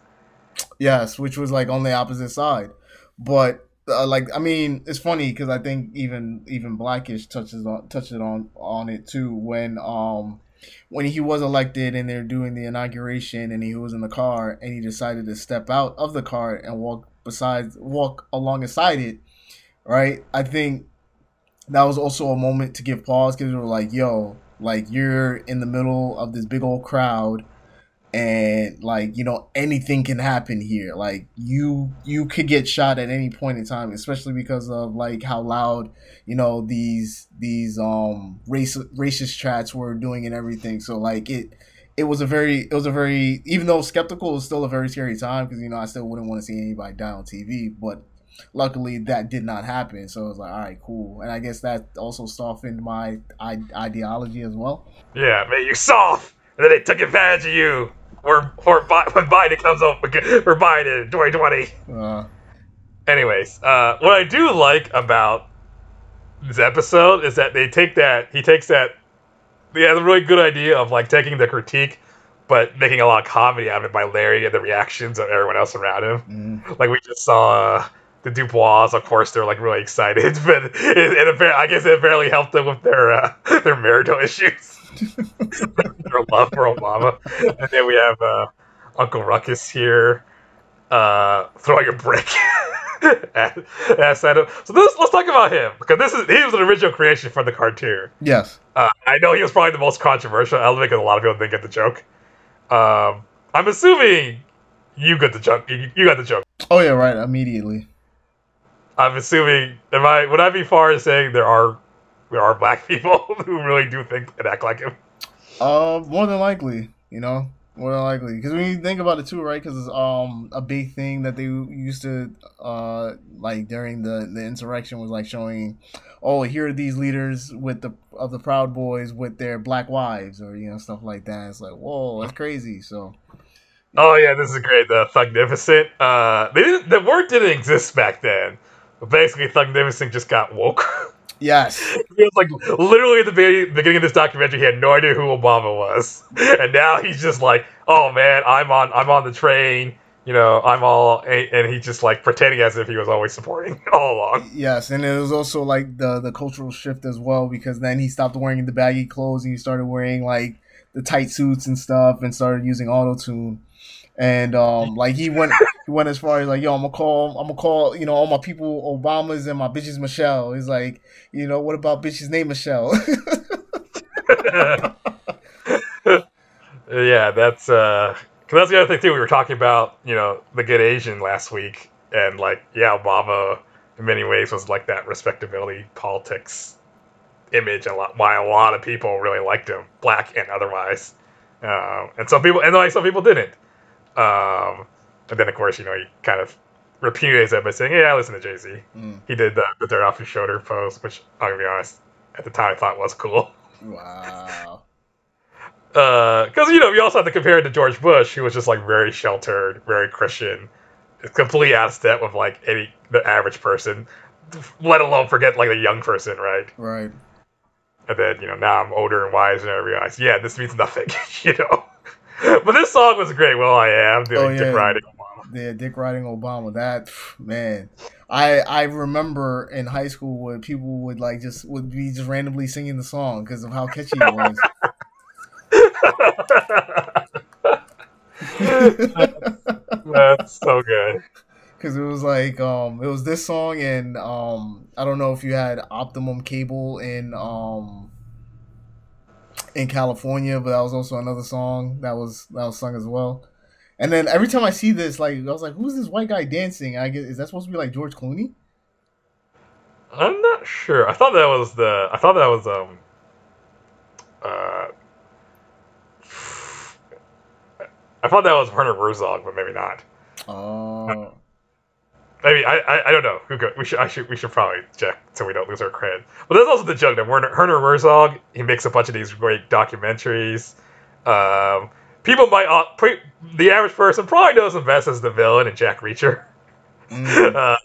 Yes, which was like on the opposite side, but uh, like I mean, it's funny because I think even even Blackish touches on touches on on it too when um when he was elected and they're doing the inauguration and he was in the car and he decided to step out of the car and walk besides walk alongside it, right? I think that was also a moment to give pause because we were like, yo, like you're in the middle of this big old crowd and like you know anything can happen here. Like you you could get shot at any point in time especially because of like how loud you know these these um race racist chats were doing and everything. So like it it was a very it was a very even though skeptical it was still a very scary time because you know i still wouldn't want to see anybody die on tv but luckily that did not happen. So it was like all right cool. And i guess that also softened my I- ideology as well. Yeah made you soft! And then they took advantage of you or or when Biden comes up for Biden in 2020. Uh. Anyways, uh, what I do like about this episode is that they take that he takes that he has a really good idea of like taking the critique but making a lot of comedy out of it by Larry and the reactions of everyone else around him. Mm. Like we just saw uh, the Dubois, of course, they're like really excited, <laughs> but it, it, I guess it barely helped them with their uh, <laughs> their marital issues. <laughs> their love for Obama. And then we have uh, Uncle Ruckus here uh, throwing a brick <laughs> at, at Santa. So this, let's talk about him because this is he was an original creation for the cartoon. Yes, uh, I know he was probably the most controversial element because a lot of people didn't get the joke. Um, I'm assuming you got the joke. You, you got the joke. Oh yeah, right. Immediately. I'm assuming. Am I? Would I be far in saying there are there are black people <laughs> who really do think and act like him. Uh, more than likely, you know, more than likely, because when you think about it too, right? Because it's um a big thing that they used to uh like during the the insurrection was like showing, oh, here are these leaders with the of the Proud Boys with their black wives or you know stuff like that. It's like whoa, that's crazy. So. Oh yeah, this is great. The Thugnificent. Uh, they didn't, the word didn't exist back then. But basically, Thugnificent just got woke. <laughs> Yes. <laughs> He was like literally at the beginning of this documentary, he had no idea who Obama was, <laughs> and now he's just like, "Oh man, I'm on, I'm on the train." You know, I'm all, and he's just like pretending as if he was always supporting <laughs> all along. Yes, and it was also like the the cultural shift as well because then he stopped wearing the baggy clothes and he started wearing like the tight suits and stuff and started using auto tune and um, like he went <laughs> he went as far as like yo I'm gonna call I'm gonna call you know all my people Obamas and my bitches Michelle. He's like you know what about bitches name Michelle? <laughs> yeah, that's uh, cause that's the other thing too. We were talking about you know the good Asian last week, and like yeah, Obama in many ways was like that respectability politics image a lot why a lot of people really liked him, black and otherwise. Um, and some people and like some people didn't. Um, and then of course, you know, he kind of repudiates that by saying, "Yeah, I listen to Jay Z." Mm. He did the, the dirt off his shoulder pose, which I'm gonna be honest, at the time I thought was cool. Wow. Because <laughs> uh, you know, you also have to compare it to George Bush, who was just like very sheltered, very Christian, completely out of step with like any the average person, let alone forget like the young person, right? Right. And then you know now I'm older and wise and I realize, yeah, this means nothing, <laughs> you know. <laughs> but this song was great. Well, I am doing oh, yeah. Dick riding Obama. Yeah, Dick riding Obama. That man, I I remember in high school where people would like just would be just randomly singing the song because of how catchy it was. <laughs> That's so good. Because it was like um, it was this song and um, I don't know if you had Optimum Cable in um in California, but that was also another song that was that was sung as well. And then every time I see this, like I was like, "Who's this white guy dancing?" I guess is that supposed to be like George Clooney? I'm not sure. I thought that was the. I thought that was um. Uh. I thought that was Werner Herzog, but maybe not. Oh. I mean, I, I, I don't know. Who go, we should I should we should probably check so we don't lose our cred. But there's also the joke that Werner, Werner Herzog he makes a bunch of these great documentaries. Um, people might uh, pre, the average person probably knows him best as the villain in Jack Reacher, mm. <laughs> uh,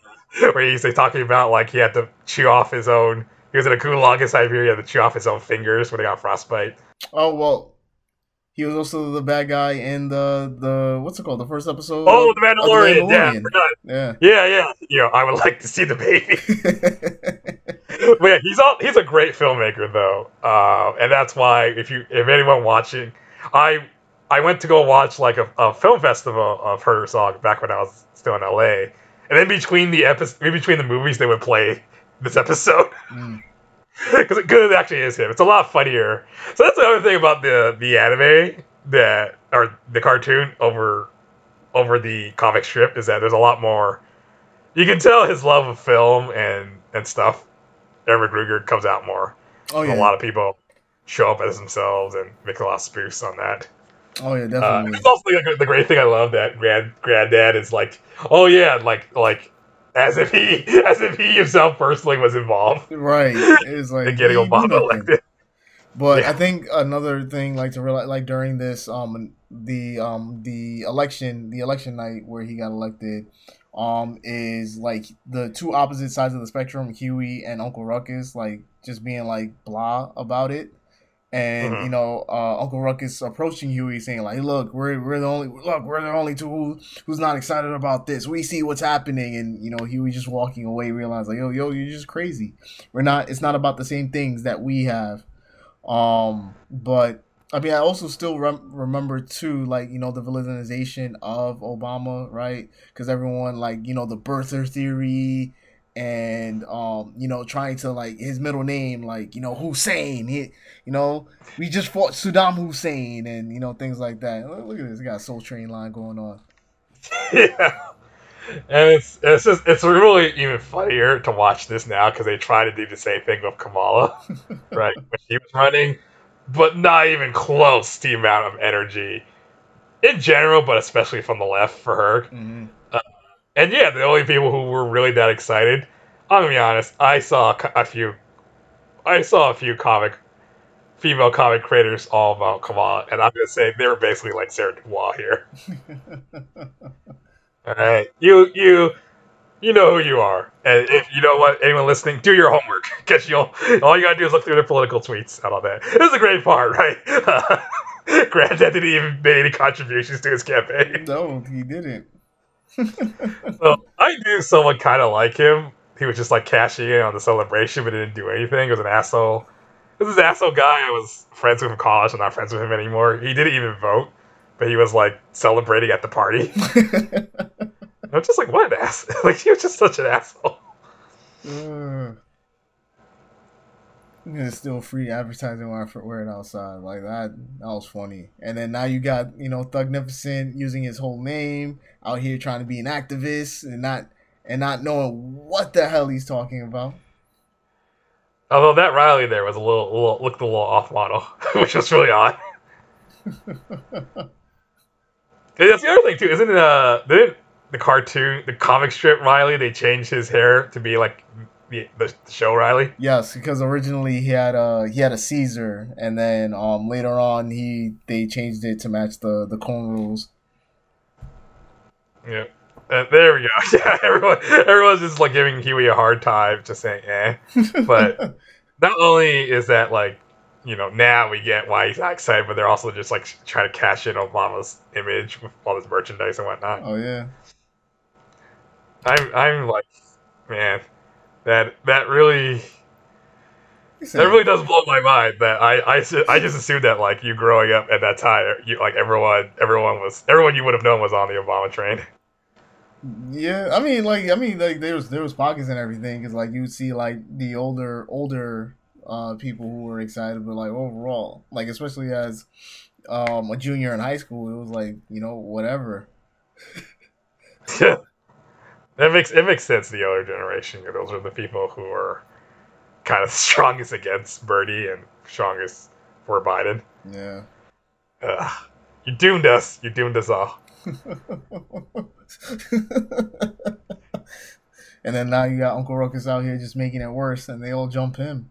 where he's like, talking about like he had to chew off his own. He was in a gulag in Siberia, had to chew off his own fingers when he got frostbite. Oh well, he was also the bad guy in the the what's it called? The first episode. Oh, the Mandalorian. the Mandalorian. Yeah, yeah, yeah, yeah. You know, I would like to see the baby. <laughs> but yeah, he's all, he's a great filmmaker though, uh, and that's why if you if anyone watching, I I went to go watch like a, a film festival of Herzog back when I was still in LA, and in between the episode, in between the movies, they would play this episode. Mm <laughs> because it, actually is him. It's a lot funnier. So that's the other thing about the the anime that or the cartoon over over the comic strip is that there's a lot more. You can tell his love of film and and stuff. Aaron McGruder comes out more. Oh yeah. A lot of people show up as themselves and make a lot of spoofs on that. Oh yeah, Uh, definitely. it's also like, the great thing I love that grand granddad is like, oh yeah, like like as if he <laughs> as if he himself personally was involved right. <laughs> It's like in getting Obama elected. But Yeah. I think another thing, like to realize, like during this, um, the um, the election, the election night where he got elected, um, is like the two opposite sides of the spectrum, Huey and Uncle Ruckus, like just being like blah about it, and Mhm. you know, uh, Uncle Ruckus approaching Huey saying like, "Look, we're we're the only look, we're the only two who, who's not excited about this. We see what's happening," and you know, Huey just walking away, realizing like, "Yo, yo, you're just crazy. We're not. It's not about the same things that we have." Um, but I mean, I also still rem- remember too, like you know, the villainization of Obama, right? Because everyone, like you know, the birther theory, and um, you know, trying to like his middle name, like you know, Hussein. He, you know, we just fought Saddam Hussein, and you know, things like that. Look, at this, we got a Soul Train line going on. <laughs> yeah. And it's it's just it's really even funnier to watch this now because they try to do the same thing with Kamala, <laughs> right? When she was running, but not even close to the amount of energy in general, but especially from the left for her. hmm And yeah, the only people who were really that excited, I'm gonna be honest, I saw a few, I saw a few comic, female comic creators all about Kamala, and I'm gonna say they were basically like Sarah Dubois here. <laughs> All right, you you you know who you are, and if you know what anyone listening, do your homework <laughs> because you'll all you gotta do is look through their political tweets and all that. This is a great part, right? <laughs> Granddad didn't even make any contributions to his campaign. no, he didn't. So I knew someone kind of like him. He was just like cashing in on the celebration, but didn't do anything. He was an asshole. This is asshole guy. I was friends with him in college. I'm not friends with him anymore. He didn't even vote, but he was like celebrating at the party. <laughs> I was just like, what an ass! <laughs> like he was just such an asshole. Ugh. It's still free advertising when I wear it outside. Like that, that was funny. And then now you got you know Thugnificent using his whole name out here trying to be an activist and not and not knowing what the hell he's talking about. Although that Riley there was a little, little looked a little off model, <laughs> which was really odd. <laughs> That's the other thing too, isn't it? Uh, didn't the cartoon, the comic strip Riley, they changed his hair to be like the, the show Riley. Yes, because originally he had a he had a Caesar, and then um later on he they changed it to match the the cornrows. Yeah. Uh, there we go. <laughs> Yeah, everyone, everyone's just like giving Huey a hard time, just saying, eh. <laughs> But- Not only is that like, you know, now we get why he's not excited, but they're also just like trying to cash in Obama's image with all this merchandise and whatnot. oh yeah, I'm, I'm like, man, that that really, that really does blow my mind. That I, I, I just assumed that like you growing up at that time, you like everyone, everyone was, everyone you would have known was on the Obama train. <laughs> Yeah, I mean, like, I mean, like, there was there was pockets and everything because, like, you would see like the older older uh people who were excited, but like overall, like, especially as um a junior in high school, it was like you know whatever. That makes it makes sense. The older generation, those are the people who are kind of <laughs> strongest against Bernie and strongest for Biden. Yeah. Ugh. You doomed us. You doomed us all. <laughs> and then now you got Uncle Ruckus out here just making it worse, and they all jump him.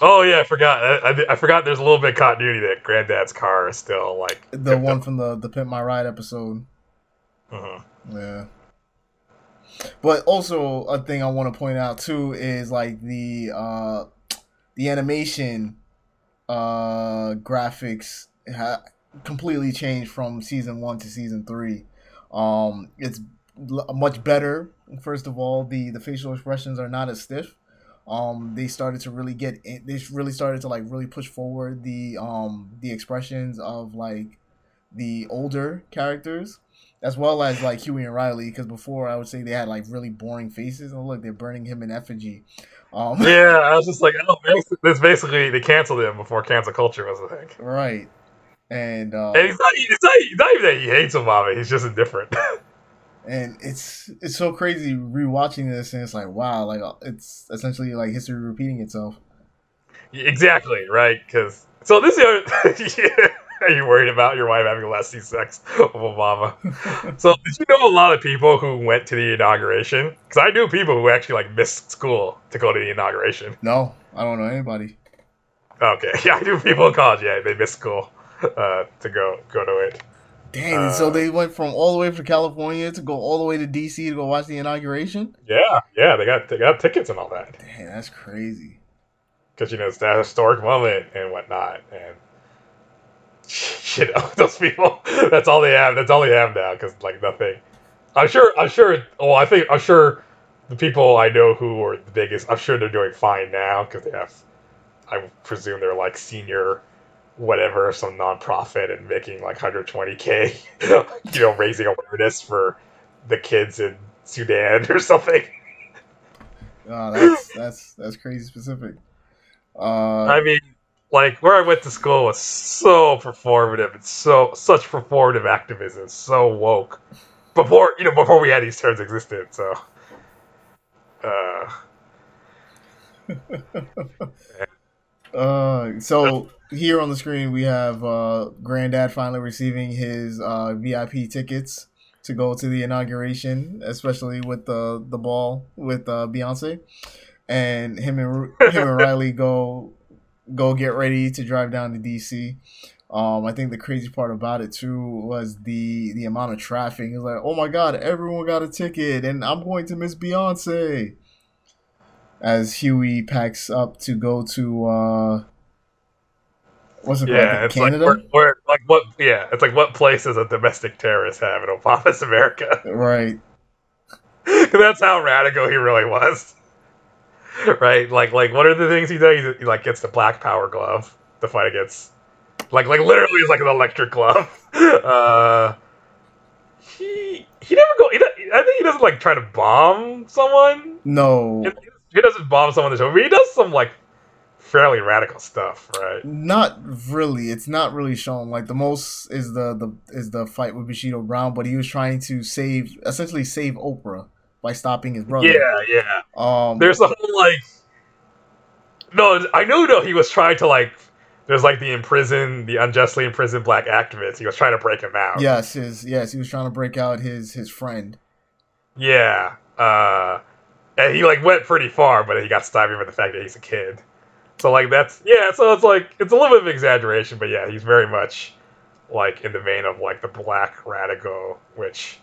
Oh yeah, I forgot. I, I, I forgot. There's a little bit of continuity that Granddad's car is still like The one from the the Pimp My Ride episode. Mhm. Yeah. But also a thing I want to point out too is like the uh the animation uh graphics ha- completely changed from season 1 to season 3. Um it's l- much better. First of all, the the facial expressions are not as stiff. Um they started to really get in, they really started to like really push forward the um the expressions of like the older characters as well as like Huey and Riley, because before I would say they had like really boring faces. And look, they're burning him in effigy. Um, <laughs> Yeah, I was just like, oh, this basically they canceled him before cancel culture was a thing. right. and uh, And he's not, it's not, it's not even that he hates Obama. He's just indifferent. <laughs> and it's it's so crazy rewatching this, and it's like wow, like uh, it's essentially like history repeating itself. exactly right. Because so this is. <laughs> <laughs> Are you worried about your wife having less sex of Obama? <laughs> So did you know a lot of people who went to the inauguration? Because I knew people who actually like missed school to go to the inauguration. no, I don't know anybody. Okay, <laughs> yeah, I knew people in college. Yeah, they missed school uh, to go go to it. Dang, and so Uh, they went from all the way from California to go all the way to DC to go watch the inauguration. Yeah, yeah, they got they got tickets and all that Dang, that's crazy. because you know it's that historic moment and whatnot. And <laughs> you know those people, that's all they have. That's all they have now because like nothing. I'm sure. I'm sure. Well, I think I'm sure the people I know who are the biggest. I'm sure they're doing fine now because they have. I presume they're like senior, whatever, some nonprofit and making like 120k. <laughs> You know, raising awareness for the kids in Sudan or something. Oh, that's that's that's crazy specific. Uh, I mean, like where I went to school was so performative. It's so such performative activism, so woke. Before you know, before we had these terms existed, so. Uh, <laughs> Uh, so here on the screen we have uh, Granddad finally receiving his uh, VIP tickets to go to the inauguration, especially with the the ball with uh, Beyonce, and him and him and <laughs> Riley go go get ready to drive down to DC. Um, I think the crazy part about it too was the the amount of traffic. It's like, oh my god, everyone got a ticket, and I'm going to miss Beyonce. As Huey packs up to go to uh, what's it yeah, called? it's Canada, like where, where, like what? Yeah, it's like what place does a domestic terrorist have in Obama's America? right? <laughs> that's how radical he really was. <laughs> Right? Like, like what are the things he does? He, like gets the black power glove to fight against. Like, like literally, it's like an electric glove. <laughs> Uh, he he never go. He, I think he doesn't like try to bomb someone. No, He doesn't bomb someone in the show, but he does some like fairly radical stuff, right? not really. It's not really shown. Like the most is the the is the fight with Bushido Brown, but he was trying to save essentially save Oprah by stopping his brother. Yeah, yeah. Um. There's a whole like. No, I know. No, he was trying to like. There's like the imprisoned, the unjustly imprisoned black activist. He was trying to break him out. Yes, his yes, he was trying to break out his his friend. Yeah. Uh, and he like went pretty far, but he got stopped for the fact that he's a kid. So like that's yeah. So it's like it's a little bit of exaggeration, but yeah, he's very much like in the vein of like the black radical, which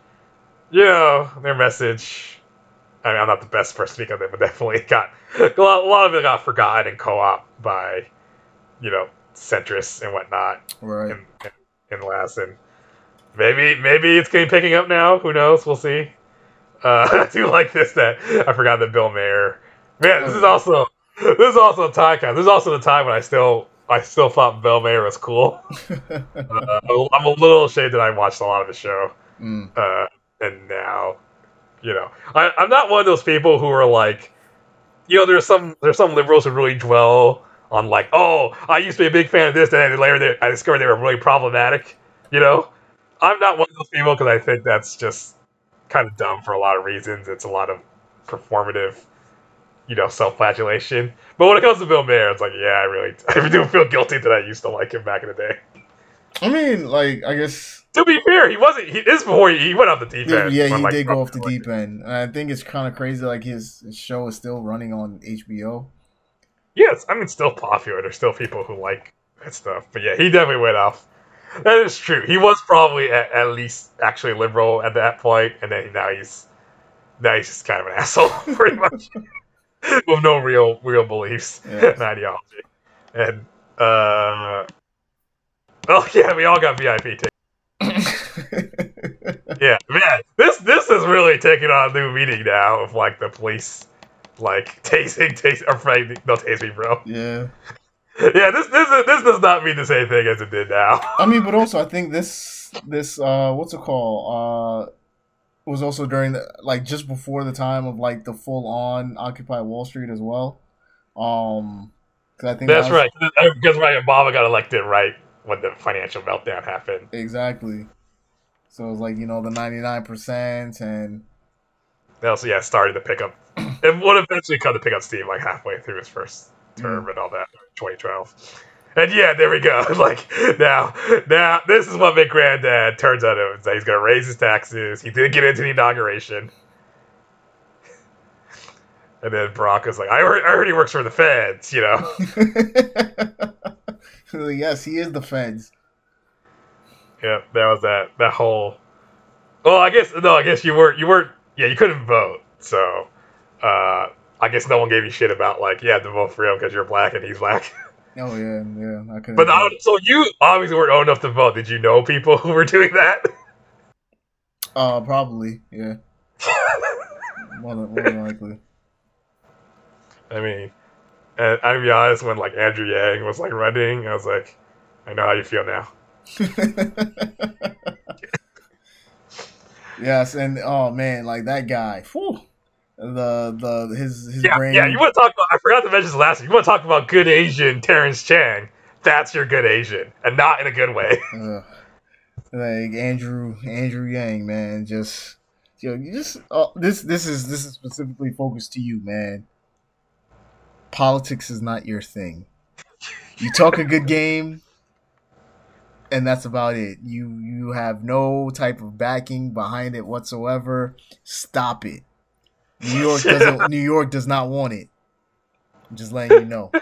you know their message. I mean, I'm not the best person to speak of it, but definitely got a lot, a lot of it got forgotten and co-op by you know centrists and whatnot Right. in, in, in last and maybe maybe it's getting picking up now. Who knows? We'll see. Uh <laughs> i do like this that i forgot that bill maher man this is also this is also a time this is also the time when i still i still thought bill maher was cool. <laughs> Uh, i'm a little ashamed that i watched a lot of the show. Mm. uh and now you know. I, i'm not one of those people who are like you know there's some there's some liberals who really dwell on like oh i used to be a big fan of this and then later they, i discovered they were really problematic you know? I'm not one of those people because i think that's just kind of dumb for a lot of reasons. It's a lot of performative you know self-flagellation. But when it comes to bill maher it's like yeah i really <laughs> i do feel guilty that i used to like him back in the day. I mean, like I guess to be fair he wasn't he this is before he, he went off the deep end yeah, he like, did go off the deep end. And I think it's kind of crazy. Like his, his show is still running on HBO. Yes, I mean, still popular. There's still people who like that stuff. But yeah, he definitely went off. That is true. He was probably at, at least actually liberal at that point, and then now he's now he's just kind of an <laughs> asshole, pretty much, <laughs> with no real real beliefs Yeah. and ideology. And uh, oh yeah, we all got VIP tickets. <laughs> Yeah, man, this this is really taking on a new meaning now of like the police. Like tasing, tasing, like, no tase me, bro. yeah. <laughs> Yeah, this this is, this does not mean the same thing as it did now. I mean, but also I think this this uh what's it called uh was also during the like just before the time of like the full on Occupy Wall Street as well. Um, because I think That's that was- right. Because right, Obama got elected right when the financial meltdown happened. Exactly. So it was like you know the ninety nine percent and They also yeah started to pick up and would eventually come to pick up steam like halfway through his first term Mm. and all that 2012. And yeah, there we go. <laughs> Like now, now this is what Big McGranddad turns out it was that he's gonna raise his taxes. He didn't get into the inauguration. And then Brock is like, I heard, I heard he works for the feds, you know. <laughs> yes, he is the feds. Yeah, that was that that whole. Well, I guess no, I guess you weren't you weren't yeah you couldn't vote, so uh, I guess no one gave you shit about like yeah to vote for him because you're black and he's black. <laughs> Oh yeah, yeah. I couldn't. But I so you obviously weren't old enough to vote. Did you know people <laughs> who were doing that? uh, probably yeah. <laughs> More than, more than likely. I mean, and I'd be honest, when like Andrew Yang was like running, I was like, I know how you feel now. <laughs> yes, and oh man, like that guy. Whew, the the his his Yeah, brain. yeah. You want to talk about? I forgot to mention this last. week. You want to talk about good Asian Terrence Chang? That's your good Asian, and not in a good way. <laughs> Like Andrew Andrew Yang, man, just yo, you just oh, this this is this is specifically focused to you, man. Politics is not your thing. You talk a good <laughs> game, and that's about it. You you have no type of backing behind it whatsoever. Stop it. New York <laughs> doesn't. New York does not want it. I'm just letting you know. <laughs>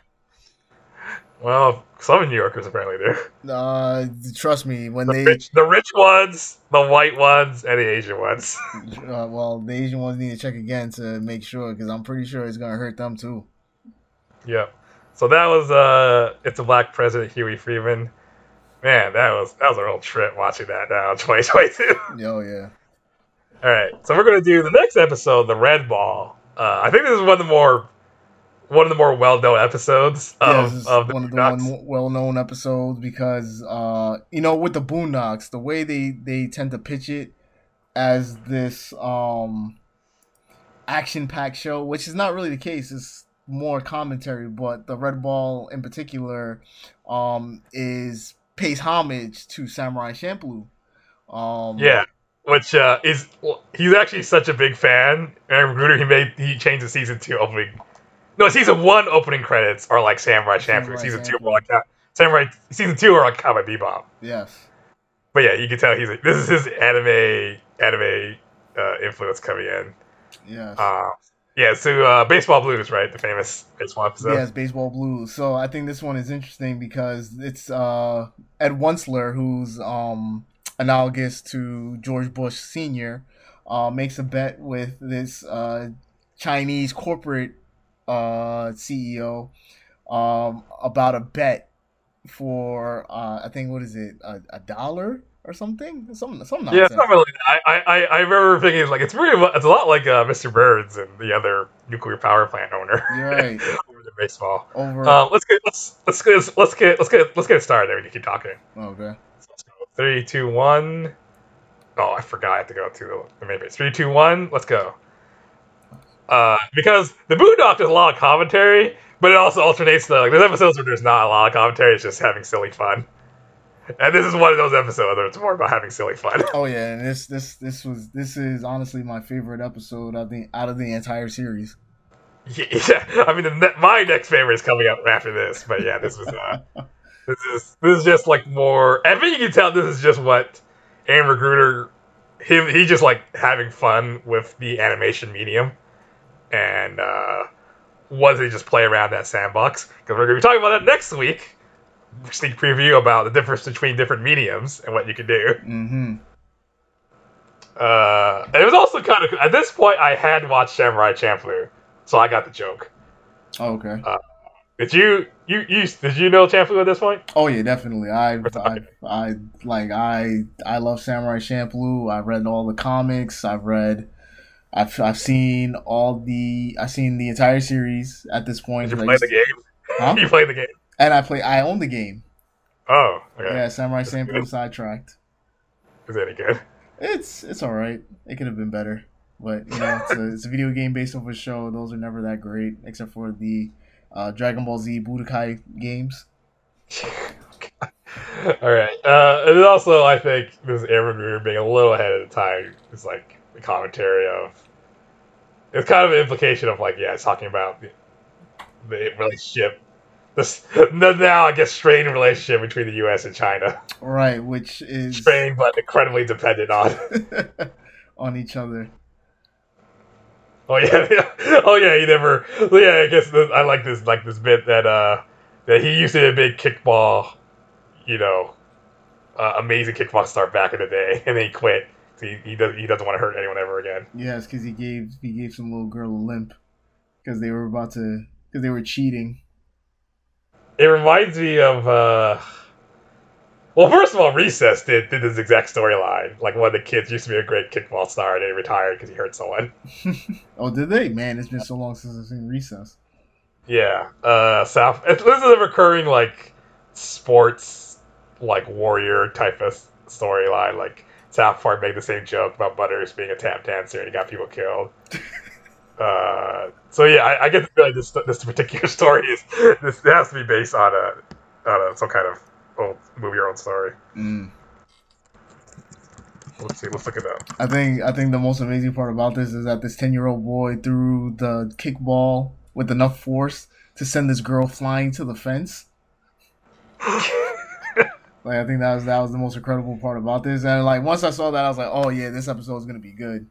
Well, some New Yorkers apparently do. Uh, trust me, when The they rich, the rich ones, the white ones, and the Asian ones. <laughs> Uh, well, the Asian ones need to check again to make sure because I'm pretty sure it's gonna hurt them too. Yeah. So that was uh, it's a black president, Huey Freeman. Man, that was that was a real trip watching that now in 2022. <laughs> Oh yeah, All right, so we're gonna do the next episode, the Red Ball. Uh, I think this is one of the more one of the more well known episodes yeah of, is of the one of the Boondocks. one well-known episodes because uh, you know with the Boondocks, the way they they tend to pitch it as this um action-packed show, which is not really the case. It's more commentary, but the Red Ball in particular um is pays homage to Samurai Champloo. Um, Yeah, which uh, is he's actually such a big fan. Aaron Gruder he made he changed the season two opening. No, season one opening credits are like Samurai Champloo. Samurai Season two are like uh, Samurai. Season two are like Cowboy Bebop. Yes. But yeah, you can tell he's like, this is his anime anime uh, influence coming in. Yes. Uh, yeah, so uh, Baseball Blues, right? The famous baseball episode. Yes, baseball blues. So I think this one is interesting because it's uh, Ed Wuncler, who's um, analogous to George Bush Senior, uh, makes a bet with this uh, Chinese corporate uh, CEO um, about a bet for uh, I think what is it a, a dollar or something? Some some Yeah, nonsense. it's not really. I, I, I- I remember thinking like it's really it's a lot like uh, Mr. Burns and the other nuclear power plant owner. You're <laughs> right. over the baseball. Over. Um, let's get let's let's get let's get let's get let's get started. There, we can keep talking. okay. So let's go. Three, two, one. Oh, I forgot. I have to go to the, the main page. Three, two, one. Let's go. Uh, because the Boondock does a lot of commentary, but it also alternates the like. There's episodes where there's not a lot of commentary. It's just having silly fun. And this is one of those episodes where it's more about having silly fun. <laughs> Oh yeah, and this this this was this is honestly my favorite episode of the out of the entire series. Yeah, I mean, the my next favorite is coming up after this, but yeah, this was uh, <laughs> this is this is just like more. I think you can tell this is just what Aaron McGruder, him, he just like having fun with the animation medium, and uh, was he just play around that sandbox? Because we're gonna be talking about that next week. Sneak preview about the difference between different mediums and what you can do. Mm-hmm. Uh, it was also kind of at this point I had watched Samurai Champloo, so I got the joke. Oh, okay. Did you you you did you know Champloo at this point? Oh yeah, definitely. I I I like I I love Samurai Champloo. I've read all the comics. I've read. I've I've seen all the I've seen the entire series at this point. Did you Like, play the game? Huh? <laughs> You played the game. And I play. I own the game. Oh, okay. Yeah, Samurai Champloo sidetracked. Is it any good? It's it's all right. It could have been better, but you know, it's a, <laughs> it's a video game based off a show. Those are never that great, except for the uh, Dragon Ball Z Budokai games. <laughs> All right, uh, and also I think this Aaron being a little ahead of the time is like the commentary of. It's kind of an implication of like yeah, it's talking about the, the relationship, this now I guess strained relationship between the U.S. and China. Right, which is strained but incredibly dependent on <laughs> on each other. Oh yeah, yeah. <laughs> oh yeah. He never. Yeah, I guess this, I like this like this bit that uh that he used to be a big kickball, you know, uh, amazing kickball star back in the day, <laughs> and then he quit. So he he, does, he doesn't want to hurt anyone ever again. Yes, because he gave he gave some little girl a limp because they were about to because they were cheating. It reminds me of. uh well, first of all, Recess did, did this exact storyline. Like one of the kids used to be a great kickball star, and he retired because he hurt someone. <laughs> oh, did they? Man, it's been so long since I've seen Recess. Yeah, uh, South. This is a recurring like sports like warrior type of storyline. Like South Park made the same joke about Butters being a tap dancer and he got people killed. <laughs> uh, so yeah, I, I get the feeling this this particular <laughs> story is this has to be based on a on a, some kind of old movie or old story. Mm. Let's see. Let's look it up. I think I think the most amazing part about this is that this ten year old boy threw the kickball with enough force to send this girl flying to the fence. <laughs> like I think that was that was the most incredible part about this, and like once I saw that, I was like, oh yeah, this episode is gonna be good.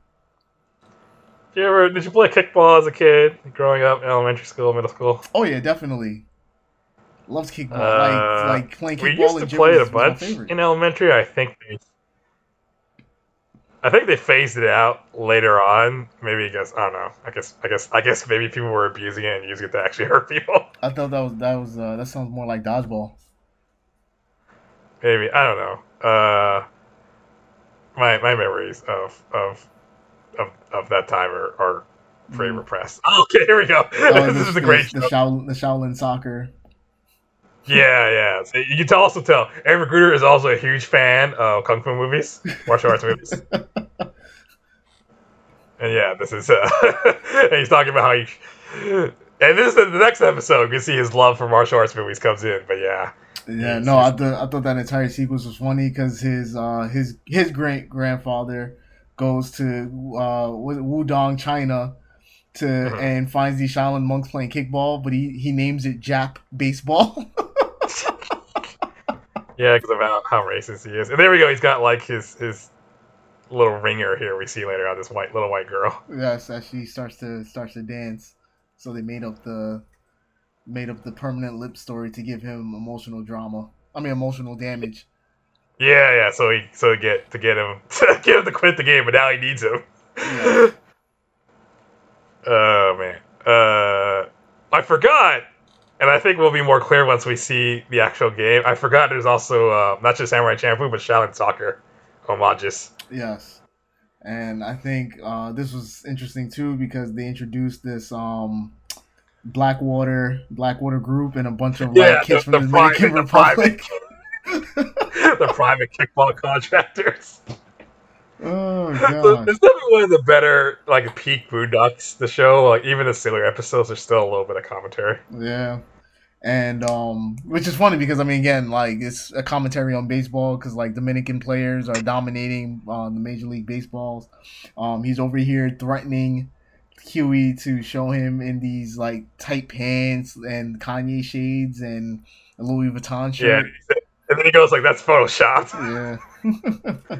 Did you ever did you play kickball as a kid, growing up, elementary school, middle school? Oh yeah, definitely. Loves kickball. Uh, like like playing kickball. We used to play it a bunch in elementary. I think they, I think they phased it out later on. Maybe I guess I don't know. I guess I guess I guess maybe people were abusing it and using it to actually <laughs> hurt people. I thought that was that was uh, that sounds more like dodgeball. Maybe I don't know. Uh, my my memories of of of, of that time are, are pretty mm. repressed. <laughs> Okay, here we go. Oh, <laughs> this, is a great the, the, Shaolin, the Shaolin soccer yeah, yeah. So you can also tell Aaron McGruder is also a huge fan of kung fu movies, martial arts movies. <laughs> And yeah, this is uh, and he's talking about how he. And this is the next episode. You can see his love for martial arts movies comes in, but yeah. Yeah, no, I, th- I thought that entire sequence was funny because his uh, his his great grandfather goes to uh, Wudang, China, to mm-hmm. and finds these Shaolin monks playing kickball, but he he names it Jap baseball. <laughs> Yeah, because of how, how racist he is. And there we go. He's got like his his little ringer here. We see later on this white little white girl. <laughs> Yes, as she starts to starts to dance. So they made up the made up the permanent lip story to give him emotional drama. I mean, emotional damage. Yeah, yeah. So he so get to get him <laughs> to get him to quit the game, but now he needs him. Yeah. <laughs> oh man. Uh, I forgot and I think we'll be more clear once we see the actual game. I forgot there's also uh, not just Samurai Champloo, but Shaolin Soccer homages. Yes, and I think uh, this was interesting too because they introduced this um, Blackwater Blackwater group and a bunch of yeah, like, kids the, from the, the Dominican Republic. <laughs> the private kickball contractors. Oh <laughs> god! It's definitely one of the better like peak Boondocks. The show, like even the sillier episodes, are still a little bit of commentary. Yeah, and um, which is funny because I mean, again, like it's a commentary on baseball because like Dominican players are dominating uh, the Major League Baseballs. Um, he's over here threatening Huey to show him in these like tight pants and Kanye shades and a Louis Vuitton shirt. Yeah, and then he goes like, "That's photoshopped." Yeah.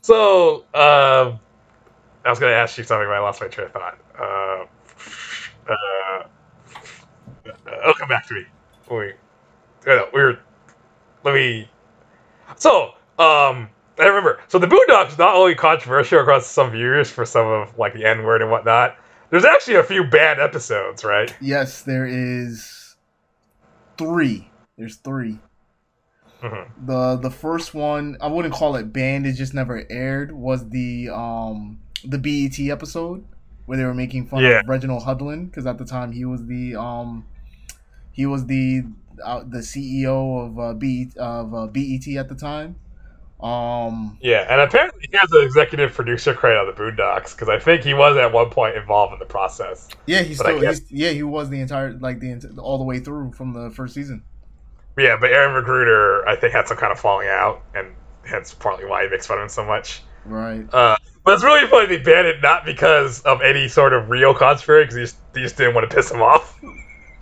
<laughs> so, um, I was going to ask you something, but I lost my train of thought. Uh, uh, it'll come back to me. Wait, no, we were. Let me. So, um, I remember. So the Boondocks not only controversial across some viewers for some of like the N word and whatnot. There's actually a few bad episodes, right? Yes, there is three. There's 3 mm-hmm. The the first one I wouldn't call it banned. It just never aired. Was the um the BET episode where they were making fun yeah. of Reginald Hudlin because at the time he was the um he was the uh, the CEO of uh, BET, of uh, BET at the time. Um, yeah, and apparently he has an executive producer credit on the Boondocks because I think he was at one point involved in the process. Yeah, he's still guess... he's, yeah he was the entire like the all the way through from the first season. Yeah, but Aaron McGruder, I think, had some kind of falling out, and hence partly why he makes fun of him so much. Right. Uh, but it's really funny they banned it not because of any sort of real conspiracy, because they just, they just didn't want to piss him off.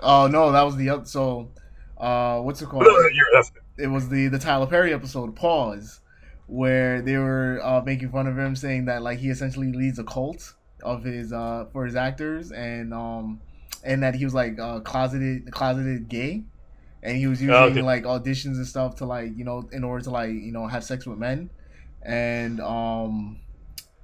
Oh no, that was the other. So, uh, what's it called? <laughs> it was the the Tyler Perry episode, Pause, where they were uh, making fun of him, saying that like he essentially leads a cult of his uh for his actors, and um, and that he was like uh, closeted closeted gay, and he was using oh, okay. like auditions and stuff to like you know in order to like you know have sex with men, and um,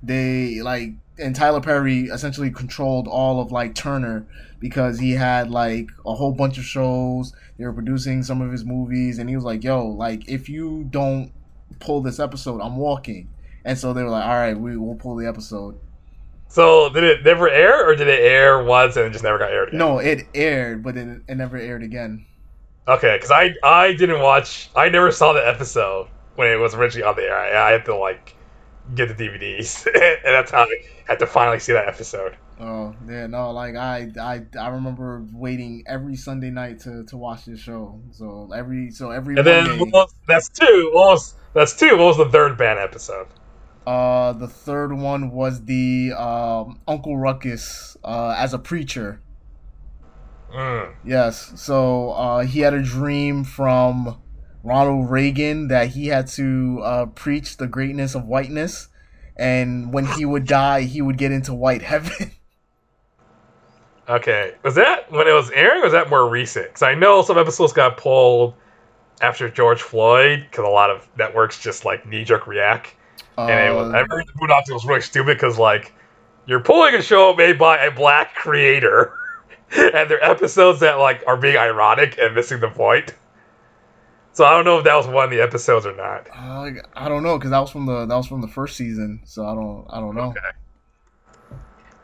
they like and Tyler Perry essentially controlled all of like Turner because he had like a whole bunch of shows. They were producing some of his movies, and he was like, "Yo, like if you don't pull this episode, I'm walking." And so they were like, "All right, we will pull the episode." So did it never air, or did it air once and it just never got aired again? No, it aired, but it, it never aired again. Okay, because I I didn't watch. I never saw the episode when it was originally on the air. I, I had to like get the DVDs, <laughs> and that's how I had to finally see that episode. Oh yeah, no, like I, I, I remember waiting every Sunday night to, to watch this show. So every, so every. And Monday, then was, that's two. What was that's two? What was the third band episode? Uh, the third one was the um, Uncle Ruckus uh, as a preacher. Mm. Yes, so uh, he had a dream from Ronald Reagan that he had to uh, preach the greatness of whiteness, and when he would die, he would get into white heaven. <laughs> Okay, was that when it was airing? was that more recent? Because I know some episodes got pulled after George Floyd because a lot of networks just like knee jerk react, uh, and it was I remember the Boondocks was really stupid because like you're pulling a show made by a black creator, <laughs> <laughs> and they're episodes that like are being ironic and missing the point. So I don't know if that was one of the episodes or not. Uh, I don't know because that was from the that was from the first season, so I don't I don't know. Okay.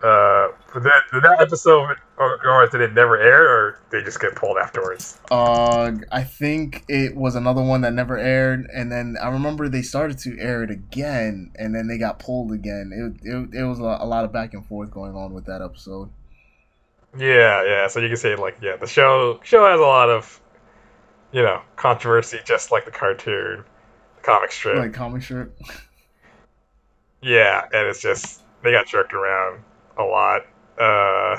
Uh, did that, did that episode, or, or, did it never air, or they just get pulled afterwards? Uh, I think it was another one that never aired, and then I remember they started to air it again, and then they got pulled again. It it, it was a, a lot of back and forth going on with that episode. Yeah, yeah. So you can say like, yeah, the show show has a lot of, you know, controversy, just like the cartoon, the comic strip, like comic strip. yeah, and it's just they got jerked around a lot. Uh,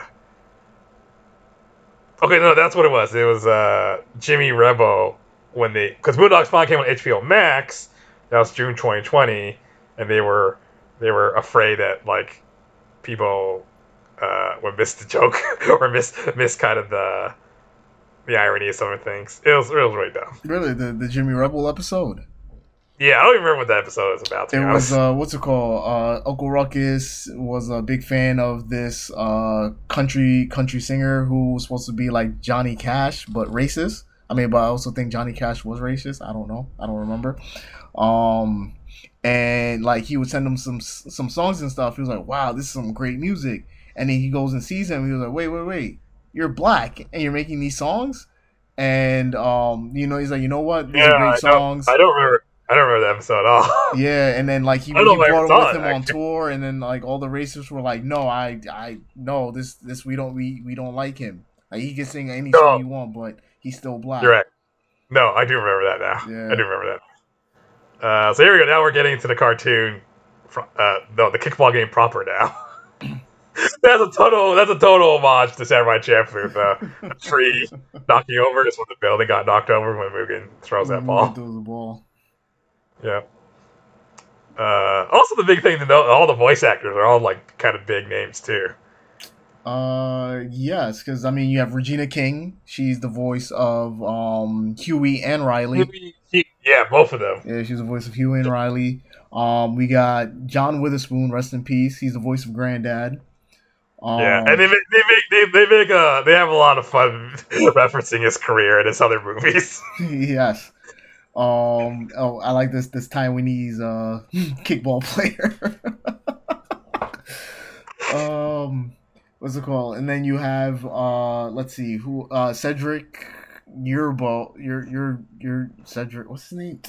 okay, no, that's what it was. It was uh, Jimmy Rebel when they because Boondock Spawn came on HBO Max. That was June 2020, and they were they were afraid that like people uh, would miss the joke <laughs> or miss miss kind of the the irony of some of things. It was it was really dumb. Really, the the Jimmy Rebel episode. Yeah, I don't even remember what that episode was about. it was uh, what's it called? Uh, Uncle Ruckus was a big fan of this uh, country country singer who was supposed to be like Johnny Cash, but racist. I mean, but I also think Johnny Cash was racist. I don't know. I don't remember. Um, and like he would send him some some songs and stuff. He was like, "Wow, this is some great music." And then he goes and sees him. He was like, "Wait, wait, wait! You're black and you're making these songs." And um, you know, he's like, "You know what? These yeah, are great I songs." Don't, I don't remember. I don't remember the episode at all. <laughs> Yeah, and then like he, he brought it with him on tour, and then like all the racists were like, "No, I, I, no, this, this, we don't, we, we don't like him. Like he can sing any no. song he want, but he's still black." You're right. No, I do remember that now. Yeah. I do remember that. Uh, so here we go. Now we're getting to the cartoon. Uh, no, the kickball game proper now. <laughs> that's a total. That's a total homage to Samurai Champloo. The, the tree knocking over is when the building got knocked over when Mugen throws that ball. Throws the ball. Yeah. Uh, also, the big thing to know, all the voice actors are all like kind of big names too. Uh, yes, because I mean, you have Regina King. She's the voice of um Huey and Riley. Yeah, both of them. Yeah, she's the voice of Huey and Riley. Um, we got John Witherspoon, rest in peace. He's the voice of Granddad. Um, yeah, and they make they make they, they make uh they have a lot of fun <laughs> referencing his career and his other movies. <laughs> yes. Um, oh, I like this this Taiwanese uh <laughs> kickball player. um, what's it called? And then you have uh, let's see who uh Cedric Yurbo, your your your Cedric. What's his name?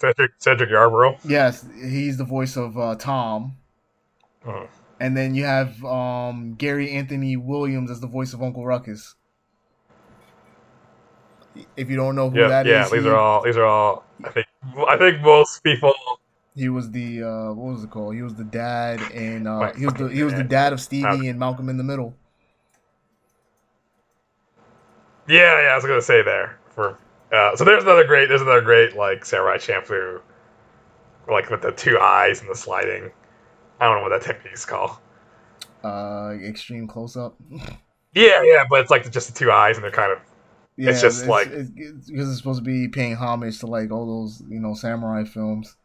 Cedric Cedric Yarborough. Yes, he's the voice of uh, Tom. Uh-huh. And then you have um, Gary Anthony Williams as the voice of Uncle Ruckus. If you don't know who Yeah, that is, yeah. these he, are all. These are all. I think. I think most people. he was the uh, what was it called? He was the dad, and uh, he was the he was the dad of Stevie and Malcolm in the Middle. Yeah, yeah. I was gonna say there for. Uh, so there's another great. There's another great like Samurai Champloo, like with the two eyes and the sliding. I don't know what that technique's called. Uh, extreme close up. Yeah, yeah, but it's like just the two eyes and they're kind of Yeah, It's just like- it's, because it's supposed to be paying homage to like all those you know samurai films.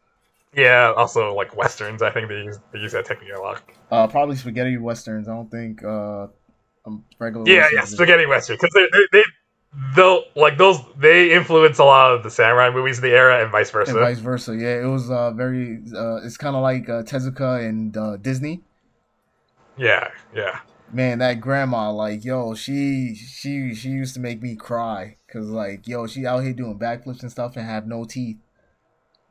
yeah. Also like westerns. I think they use they use that technique a lot. Uh, probably spaghetti westerns. I don't think uh, um, regular. Yeah, yeah, spaghetti western because they they. they They'll like those. They influence a lot of the samurai movies of the era, and vice versa. and vice versa. Yeah, it was uh, very. Uh, it's kind of like uh, Tezuka and uh, Disney. yeah, yeah. Man, that grandma, like, yo, she she she used to make me cry because, like, yo, she out here doing backflips and stuff and have no teeth.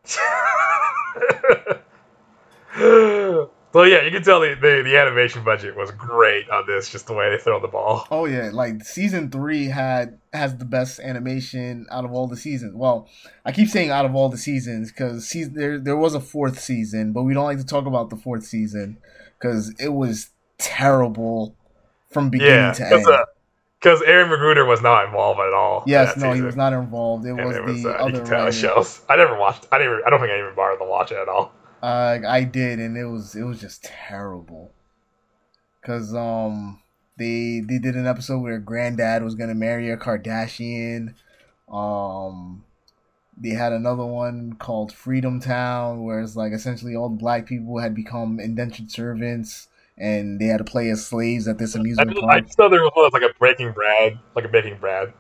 <laughs> so yeah, you can tell the, the the animation budget was great on this, just the way they throw the ball. Oh yeah, like season three had has the best animation out of all the seasons. Well, I keep saying out of all the seasons because season there there was a fourth season, but we don't like to talk about the fourth season because it was terrible from beginning Yeah, to end. because Aaron McGruder was not involved at all. yes, no, he was not involved. It And was it was the uh, you other can tell shows. I never watched. I never. I don't think I even bothered to watch it at all. Uh, I did, and it was it was just terrible. Cause um they they did an episode where Granddad was gonna marry a Kardashian. Um, they had another one called Freedom Town, where it's like essentially all the black people had become indentured servants, and they had to play as slaves at this I, amusement just- I park. just thought there was like a Breaking Bad, like a Breaking Bad,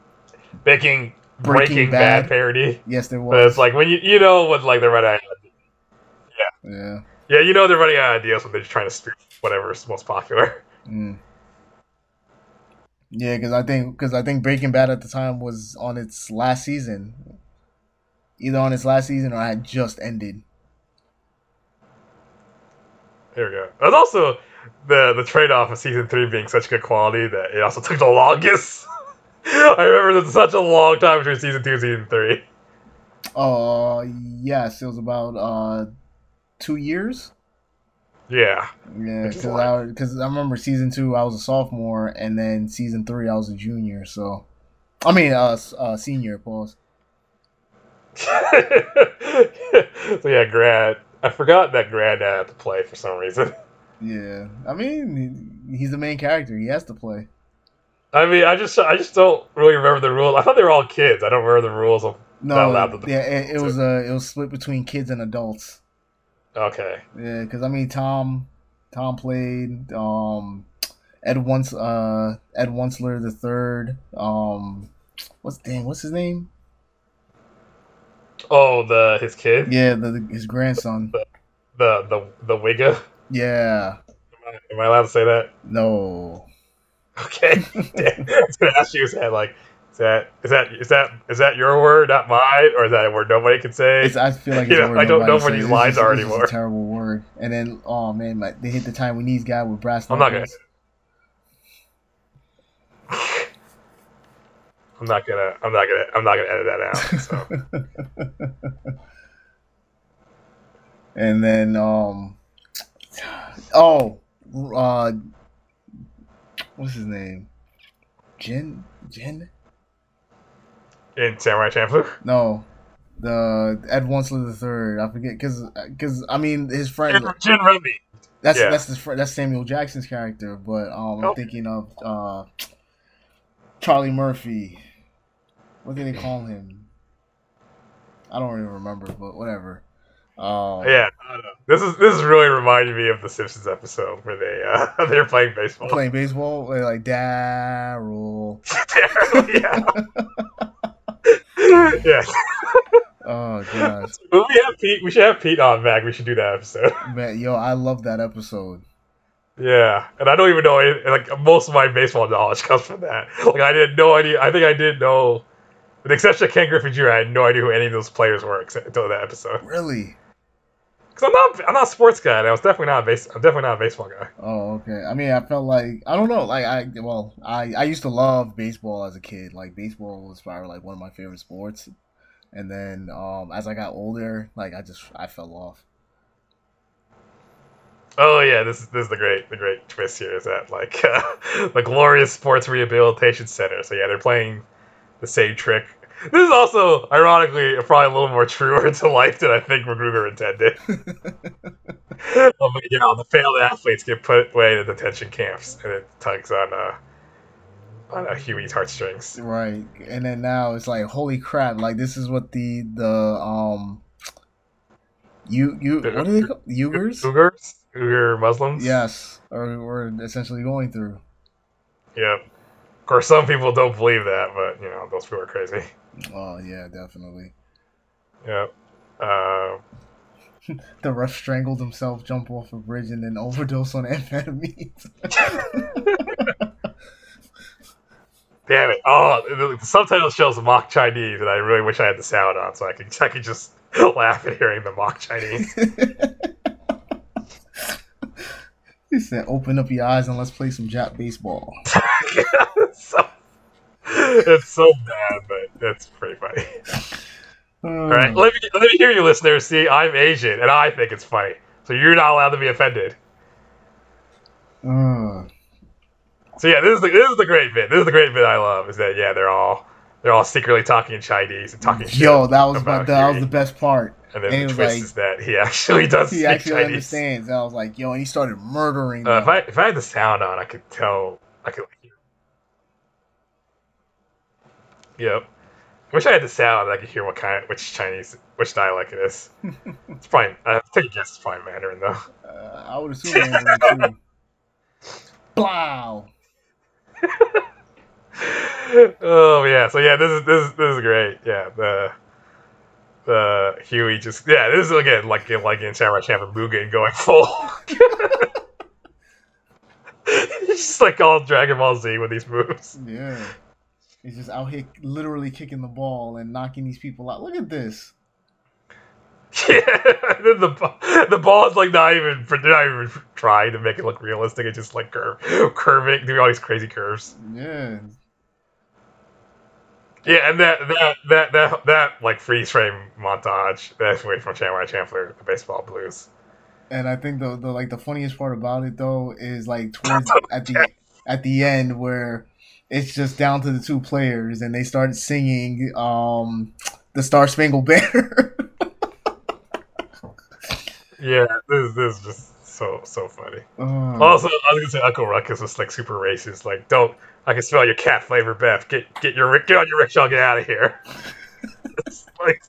Breaking Breaking Breaking, Bad. Bad. parody. Yes, there was. But it's like when you you know when like they're running out. Yeah. Yeah, you know they're running out of ideas when they're just trying to spoof whatever's most popular. Mm. Yeah, because I think because I think Breaking Bad at the time was on its last season, either on its last season or had just ended. Here we go. There's also the the trade off of season three being such good quality that it also took the longest. <laughs> I remember there's such a long time between season two and season three. Uh, yes, it was about uh two years. Yeah. Yeah, because I I remember season two I was a sophomore, and then season three I was a junior. So, I mean, uh, uh senior. Pause. <laughs> so yeah, Grad. I forgot that Grad had to play for some reason. <laughs> Yeah, I mean, he's the main character. He has to play. I mean, I just I just don't really remember the rules. I thought they were all kids. I don't remember the rules of. Not No, allowed to- yeah, it, it was uh, it was split between kids and adults. Okay. Yeah, because I mean, Tom, Tom played um, Ed once uh Ed Wuncler the third. Um, what's dang what's his name? Oh, the his kid, Yeah, the, the- his grandson. the the the Wigga. Yeah, Am I, am I allowed to say that? no. Okay. <laughs> Damn. I was gonna ask you, that like, is that is that is that is that your word, not mine, or is that a word nobody can say? It's, I feel like it's know, I don't know where these It's lines just- are anymore. A terrible word. And then, oh man, my, they hit the time we need guy with brass I'm not gonna- knuckles. I'm not gonna. I'm not gonna. I'm not gonna edit that out. So. <laughs> and then, um, oh, uh, what's his name? Jen. Jin? In Samurai Champloo. <laughs> No, the Ed Wuncler the third. I forget because because I mean his friend. Gin Rummy. That's yeah. that's his friend. That's Samuel Jackson's character. But um, I'm Oh. thinking of uh, Charlie Murphy. What did they call him? I don't even remember, but whatever. Um, Yeah. I don't know. This is this is really reminding me of the Simpsons episode where they uh <laughs> they're playing baseball. playing baseball, they're like Daryl. <laughs> yeah. <laughs> yeah. Oh god. We have Pete, we should have Pete on back. We should do that episode. <laughs> man, yo, I love that episode. Yeah, and I don't even know any, like most of my baseball knowledge <laughs> comes from that. Like I had no idea. I think I didn't know, with the exception of Ken Griffey Jr. I had no idea who any of those players were except until that episode. Really? Because I'm not, I'm not a sports guy. And I was definitely not a base. I'm definitely not a baseball guy. Oh, okay. I mean, I felt like I don't know. Like I, well, I I used to love baseball as a kid. Like baseball was probably like one of my favorite sports. And then um, as I got older, like I just I fell off. Oh yeah, this is this is the great the great twist here is that like uh, <laughs> the glorious sports rehabilitation center. So yeah, they're playing the same trick. <laughs> This is also ironically probably a little more truer to life than I think McGruder intended. <laughs> oh, but, you know, the failed athletes get put away in detention camps, and it tugs on uh on uh, Huey's heartstrings. Right, and then now it's like holy crap! Like this is what the the um you you what are they called? Uyghurs? Uyghurs? Uyghur Muslims? Yes, or we're essentially going through. Yep. Of course, some people don't believe that, but you know those people are crazy. Oh yeah, definitely. Yep. Uh, <laughs> the ref strangled himself, jump off a bridge, and then overdose on <laughs> amphetamines. <laughs> Damn it! Oh, the, the subtitle shows mock Chinese, and I really wish I had the sound on so I could I could just laugh at hearing the mock Chinese. he said, "Open up your eyes and let's play some Jap baseball." so, <laughs> it's so bad, but it's pretty funny. All right, let me let me hear you, listeners. See, I'm Asian, and I think it's funny, so you're not allowed to be offended. Uh, So yeah, this is the this is the great bit. This is the great bit I love. Is that yeah, they're all they're all secretly talking in Chinese and talking. shit yo, that was about that was the best part. And then and the twist like- is that he <laughs> actually does He speak actually Chinese. understands. And I was like, yo, and he started murdering. Uh, if. I if I had the sound on, I could tell. I could. Yep. Wish I had the sound. I could hear what kind, which Chinese, which dialect it is. <laughs> it's probably. I take a guess. It's probably Mandarin though. Uh, I would assume were too. Blow. oh yeah. So yeah, this is this is this is great. Yeah. The the Huey just yeah. This is again like like in Samurai Champloo Mugen going full. <laughs> He's just like all Dragon Ball Z with these moves. Yeah. He's just out here literally kicking the ball and knocking these people out. Look at this. <laughs> Yeah, the the ball is like not even they're not even trying to make it look realistic. It's just like curve, curving, doing all these crazy curves. Yeah. Yeah, and that that that that that like freeze frame montage that's way from Chandler Champloo, the baseball blues. And I think the, the like the funniest part about it though is like <laughs> towards at the at the end where it's just down to the two players and they started singing um the Star Spangled Banner. <laughs> Yeah, this this is just so so funny. Oh, Also, I was gonna say Uncle Ruckus was like super racist. Like, don't I can smell your cat flavor, Beth. Get get your get on your rickshaw, get out of here. <laughs> it's like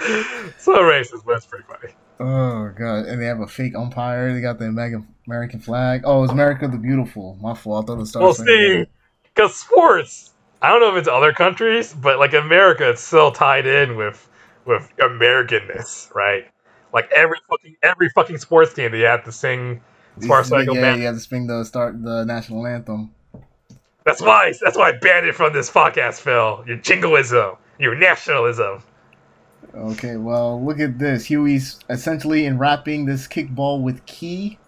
<laughs> so racist, but it's pretty funny. oh god! And they have a fake umpire. They got the American American flag. Oh, it's America the Beautiful. My fault. I thought it was Star Well, Banner. Because sports, I don't know if it's other countries, but like America, it's still tied in with with Americanness, right? Like every fucking every fucking sports team, they have to sing Star Spangled yeah, you have to sing the start the national anthem. That's why that's why I banned it from this podcast, Phil. Your jingoism, your nationalism. Okay, well, look at this. Huey's essentially enwrapping this kickball with key.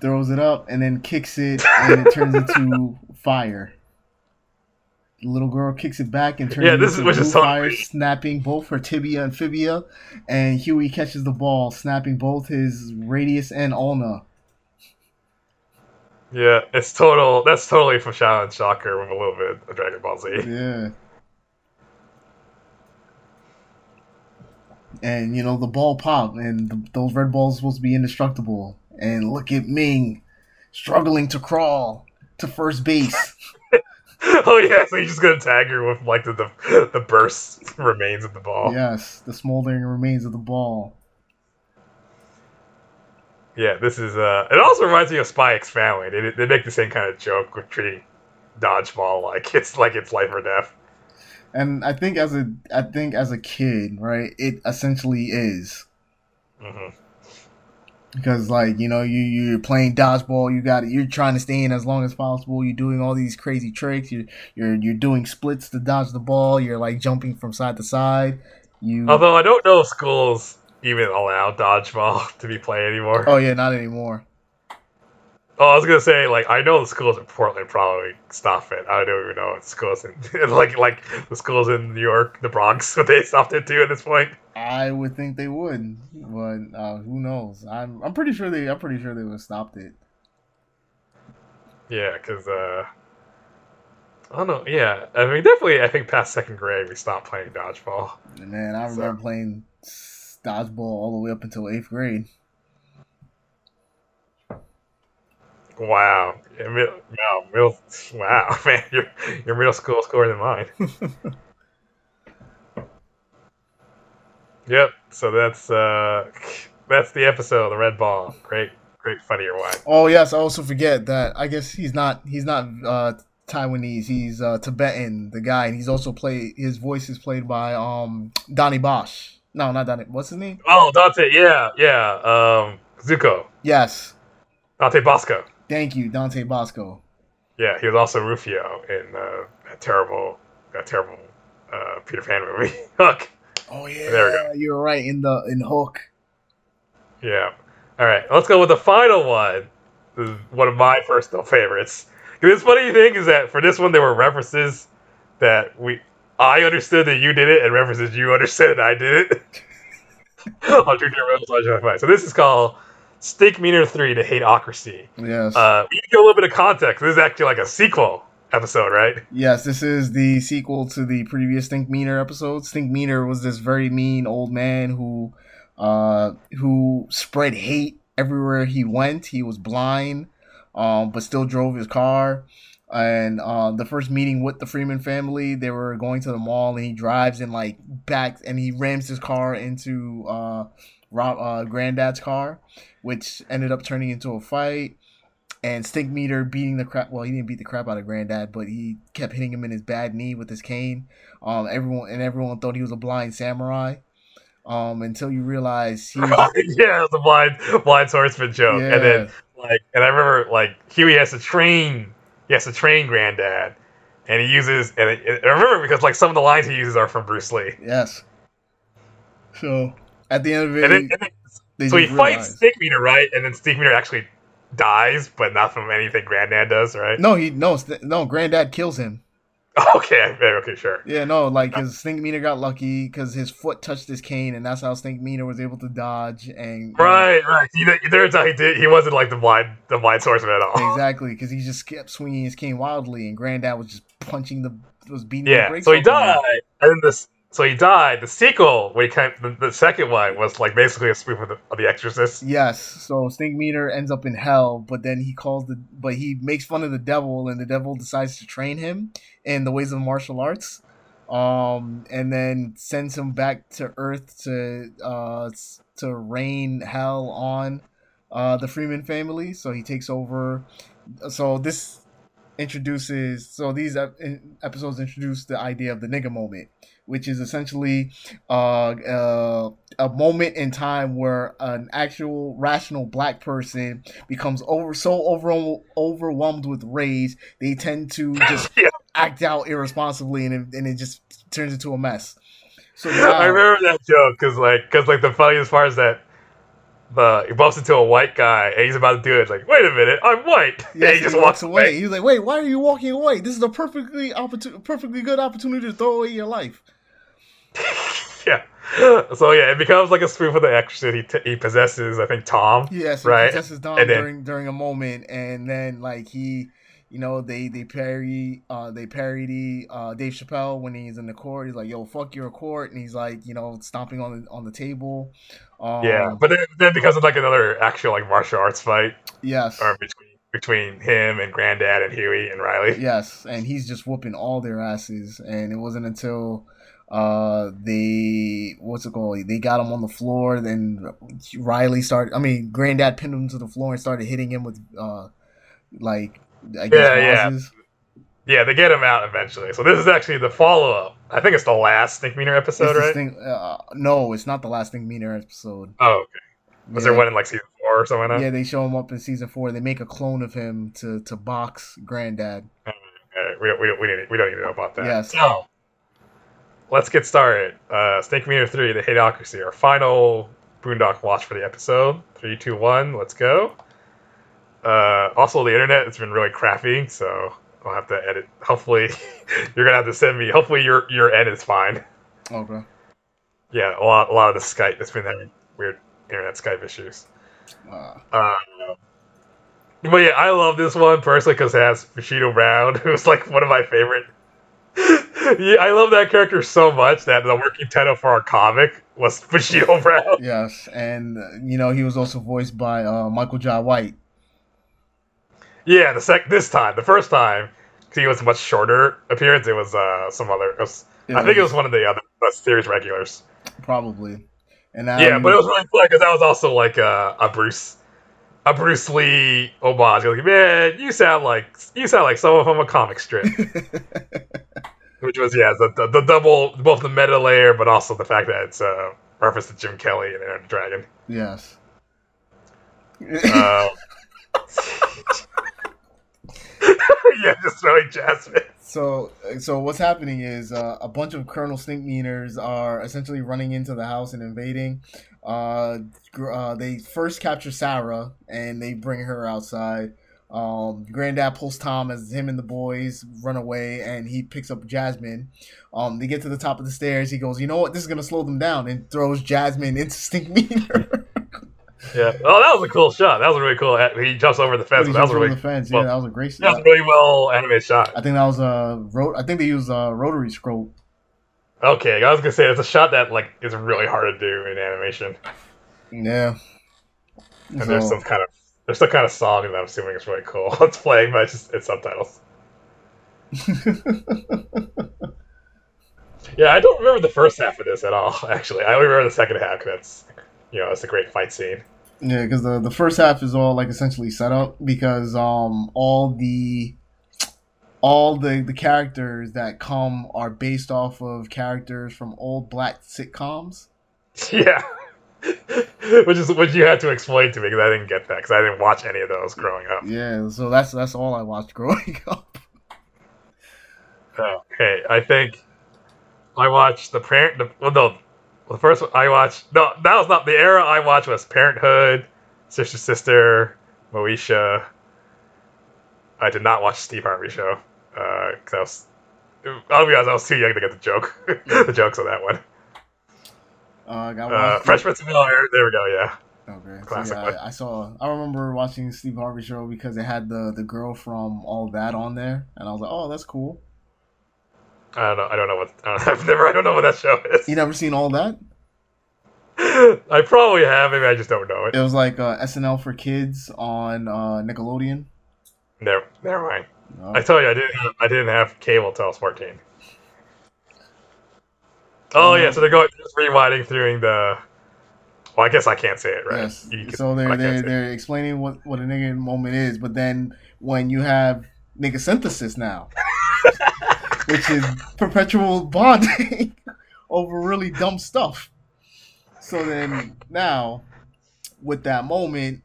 Throws it up and then kicks it, and it turns into <laughs> fire. The little girl kicks it back and turns Yeah, this is into what blue fire, snapping both her tibia and fibia. And Huey catches the ball, snapping both his radius and ulna. Yeah, it's total. That's totally from Shaolin Soccer with a little bit of Dragon Ball Z. Yeah. And you know the ball popped, and th those red balls supposed to be indestructible. And look at Ming struggling to crawl to first base. <laughs> oh yeah, so he's just gonna tag her with like the the, the burst remains of the ball. Yes, the smoldering remains of the ball. Yeah, this is uh. It also reminds me of Spy X Family. They they make the same kind of joke with treating dodgeball like it's like it's life or death. And I think as a I think as a kid, right, it essentially is. hmm because like you know you you're playing dodgeball you got you're trying to stay in as long as possible you're doing all these crazy tricks you're you're you're doing splits to dodge the ball you're like jumping from side to side You. Although I don't know if schools even allow dodgeball <laughs> to be played anymore. Oh yeah, not anymore. Oh, I was gonna say like I know the schools in Portland probably stop it. I don't even know if schools in <laughs> like like the schools in New York, the Bronx, <laughs> what they stopped it too at this point. I would think they would, but uh, who knows? I'm I'm pretty sure they I'm pretty sure they would have stopped it. Yeah, because uh, I don't know. Yeah, I mean definitely. I think past second grade we stopped playing dodgeball. Man, I remember so. playing dodgeball all the way up until eighth grade. Wow. Yeah, middle, wow, <laughs> man, your your middle school scorer than mine. <laughs> yep. So that's uh, <laughs> that's the episode. The red ball. Great, great, funnier what? Oh yes, I also forget that. I guess he's not he's not uh, Taiwanese. He's uh, Tibetan. The guy, and he's also played. His voice is played by um Donnie Bosch. No, not Donnie. What's his name? Oh, Dante. Yeah, yeah. Um, Zuko. Yes. Dante Basco. Thank you, Dante Basco. Yeah, he was also Rufio in uh, that terrible, that terrible uh, Peter Pan movie, <laughs> Hook. Oh yeah, there we go. You're right in the in Hook. Yeah. All right, let's go with the final one. This is one of my personal favorites. This funny thing is that for this one there were references that we I understood that you did it, and references you understood and I did it. on two different So this is called Stinkmeaner 3 to Hateocracy. Yes. Uh, we give a little bit of context. This is actually like a sequel episode, right? Yes, this is the sequel to the previous Stinkmeaner episode. Stinkmeaner was this very mean old man who uh, who spread hate everywhere he went. He was blind, um, but still drove his car. And uh, the first meeting with the Freeman family, they were going to the mall, and he drives and like back, and he rams his car into uh, Rob, uh, Granddad's car, which ended up turning into a fight. And Stinkmeaner beating the crap. Well, he didn't beat the crap out of Granddad, but he kept hitting him in his bad knee with his cane. Um, everyone and everyone thought he was a blind samurai. Um, until you realize he was, <laughs> yeah, it was a blind blind swordsman joke. Yeah. And then like, and I remember like Huey has to train, he has to train Granddad, and he uses and I remember because like some of the lines he uses are from Bruce Lee. Yes. So at the end of it, and then, and then, so he fights Stinkmeaner, right? And then Stinkmeaner actually dies, but not from anything Granddad does, right? No, he no no. Granddad kills him. <laughs> Okay, okay, sure. Yeah, no, like his Stinkmeaner got lucky because his foot touched his cane, and that's how Stinkmeaner was able to dodge. And right, know, right. He, turns out he did. He wasn't like the blind, the blind swordsman at all. Exactly, because he just kept swinging his cane wildly, and Granddad was just punching the was beating. Yeah, so he died, and then this so he died. The sequel, when he came, the, the second one was like basically a spoof of the, of the Exorcist. Yes. So Stinkmeaner ends up in hell, but then he calls the, but he makes fun of the devil, and the devil decides to train him in the ways of martial arts, um, and then sends him back to Earth to uh to rain hell on uh the Freeman family. So he takes over. So this introduces so these episodes introduce the idea of the nigga moment which is essentially uh, uh, a moment in time where an actual rational black person becomes over so over, overwhelmed with rage they tend to just <laughs> yeah. act out irresponsibly and it, and it just turns into a mess. So now, I remember that joke because like because like the funniest part is that the he bumps into a white guy and he's about to do it. It's like, wait a minute, I'm white. Yeah, he just walks away. away. He's like, wait, why are you walking away? This is a perfectly opportun- perfectly good opportunity to throw away your life. <laughs> yeah. So yeah, it becomes like a spoof of the Exorcist. He, t- he possesses, I think, Tom. Yes, he right? possesses Tom and during then, during a moment, and then like he, you know, they they parody uh they parody uh Dave Chappelle when he's in the court. He's like, "Yo, fuck your court," and he's like, you know, stomping on the on the table. Um, yeah, but then, then because of like another actual like martial arts fight. Yes. Or between between him and Granddad and Huey and Riley. Yes, and he's just whooping all their asses, and it wasn't until uh, they what's it called? They got him on the floor. Then Riley started. I mean, Granddad pinned him to the floor and started hitting him with uh, like I guess yeah, yeah. Yeah, they get him out eventually. So this is actually the follow up. I think it's the last Stinkmeaner episode, right? Stink, uh, no, it's not the last Stinkmeaner episode. Oh, okay. Was yeah. there one in like season four or something? Yeah, they show him up in season four. They make a clone of him to to box Granddad. we, we, we, we, don't, we don't even know about that. Yes. So, let's get started. Uh, Stinkmeaner 3, The Hateocracy, our final Boondock watch for the episode. Three, two, one, let's go. Uh, also, the internet it's been really crappy, so I'll have to edit. Hopefully, <laughs> you're gonna have to send me. Hopefully, your your end is fine. Okay. Yeah, a lot, a lot of the Skype. It's been having weird internet Skype issues. Uh, Uh, but yeah, I love this one personally because it has Bushido Brown, <laughs> who's like one of my favorite. <laughs> yeah, I love that character so much that the working title for our comic was Bushido Brown. yes, and uh, you know he was also voiced by uh, Michael Jai White. Yeah, the sec this time, the first time, he was a much shorter appearance. It was uh some other. It was, I think it was one of the other uh, series regulars. probably. And now yeah, but it was really fun because that was also like a, a Bruce, a Bruce Lee homage. Like, man, you sound like you sound like someone from a comic strip. <laughs> Which was yeah, the, the, the double both the meta layer, but also the fact that it's a reference to Jim Kelly and Aaron Dragon. yes. Um, <laughs> <laughs> yeah, just really Jasmine. So, so what's happening is uh, a bunch of Colonel Stinkmeaners are essentially running into the house and invading. Uh, uh, they first capture Sarah and they bring her outside. Um, Granddad pulls Tom as him and the boys run away, and he picks up Jasmine. Um, they get to the top of the stairs. He goes, "You know what? This is gonna slow them down," and throws Jasmine into Stinkmeaner. <laughs> Yeah. Oh, that was a cool shot. That was really cool. He jumps over the fence. That was really the fence. well, yeah, that was a great that was a really well animated shot. I think that was a ro- I think they used a rotary scroll. Okay, I was gonna say it's a shot that like is really hard to do in animation, Yeah. and there's some kind of there's some kind of song that I'm assuming is really cool. <laughs> it's playing, but it's just it's subtitles. <laughs> Yeah, I don't remember the first half of this at all. Actually, I only remember the second half it's you know it's a great fight scene. Yeah, because the the first half is all like essentially set up because um all the all the the characters that come are based off of characters from old black sitcoms. <laughs> Yeah. which is what you had to explain to me because I didn't get that because I didn't watch any of those growing up. Yeah, so that's that's all I watched growing <laughs> up. Okay, I think I watched the parent. The, well, no, the first one I watched. No, that was not the era I watched. Was Parenthood, Sister Sister, Moesha. I did not watch Steve Harvey show because I was. I'll be honest, I was too young to get the joke, <laughs> the jokes on that one. Uh, Uh, Fresh Prince of Bel Air. There we go. Yeah. Okay, so Classic yeah. I, I saw. I remember watching Steve Harvey show because it had the the girl from All That on there, and I was like, oh, that's cool. I don't know. I don't know what. I don't, <laughs> I've never. I don't know what that show is. You never seen All That? I probably have. Maybe I just don't know it. It was like uh, SNL for kids on uh, Nickelodeon. Never. Never mind. Oh. I told you I didn't. Have, I didn't have cable till I was fourteen. Oh yeah, so they're going just rewinding through the. Well, I guess I can't say it, right? Yes. Can- So they're they're, they're explaining what what a nigga moment is, but then when you have nigga synthesis now, <laughs> which is perpetual bonding <laughs> over really dumb stuff. So then now, with that moment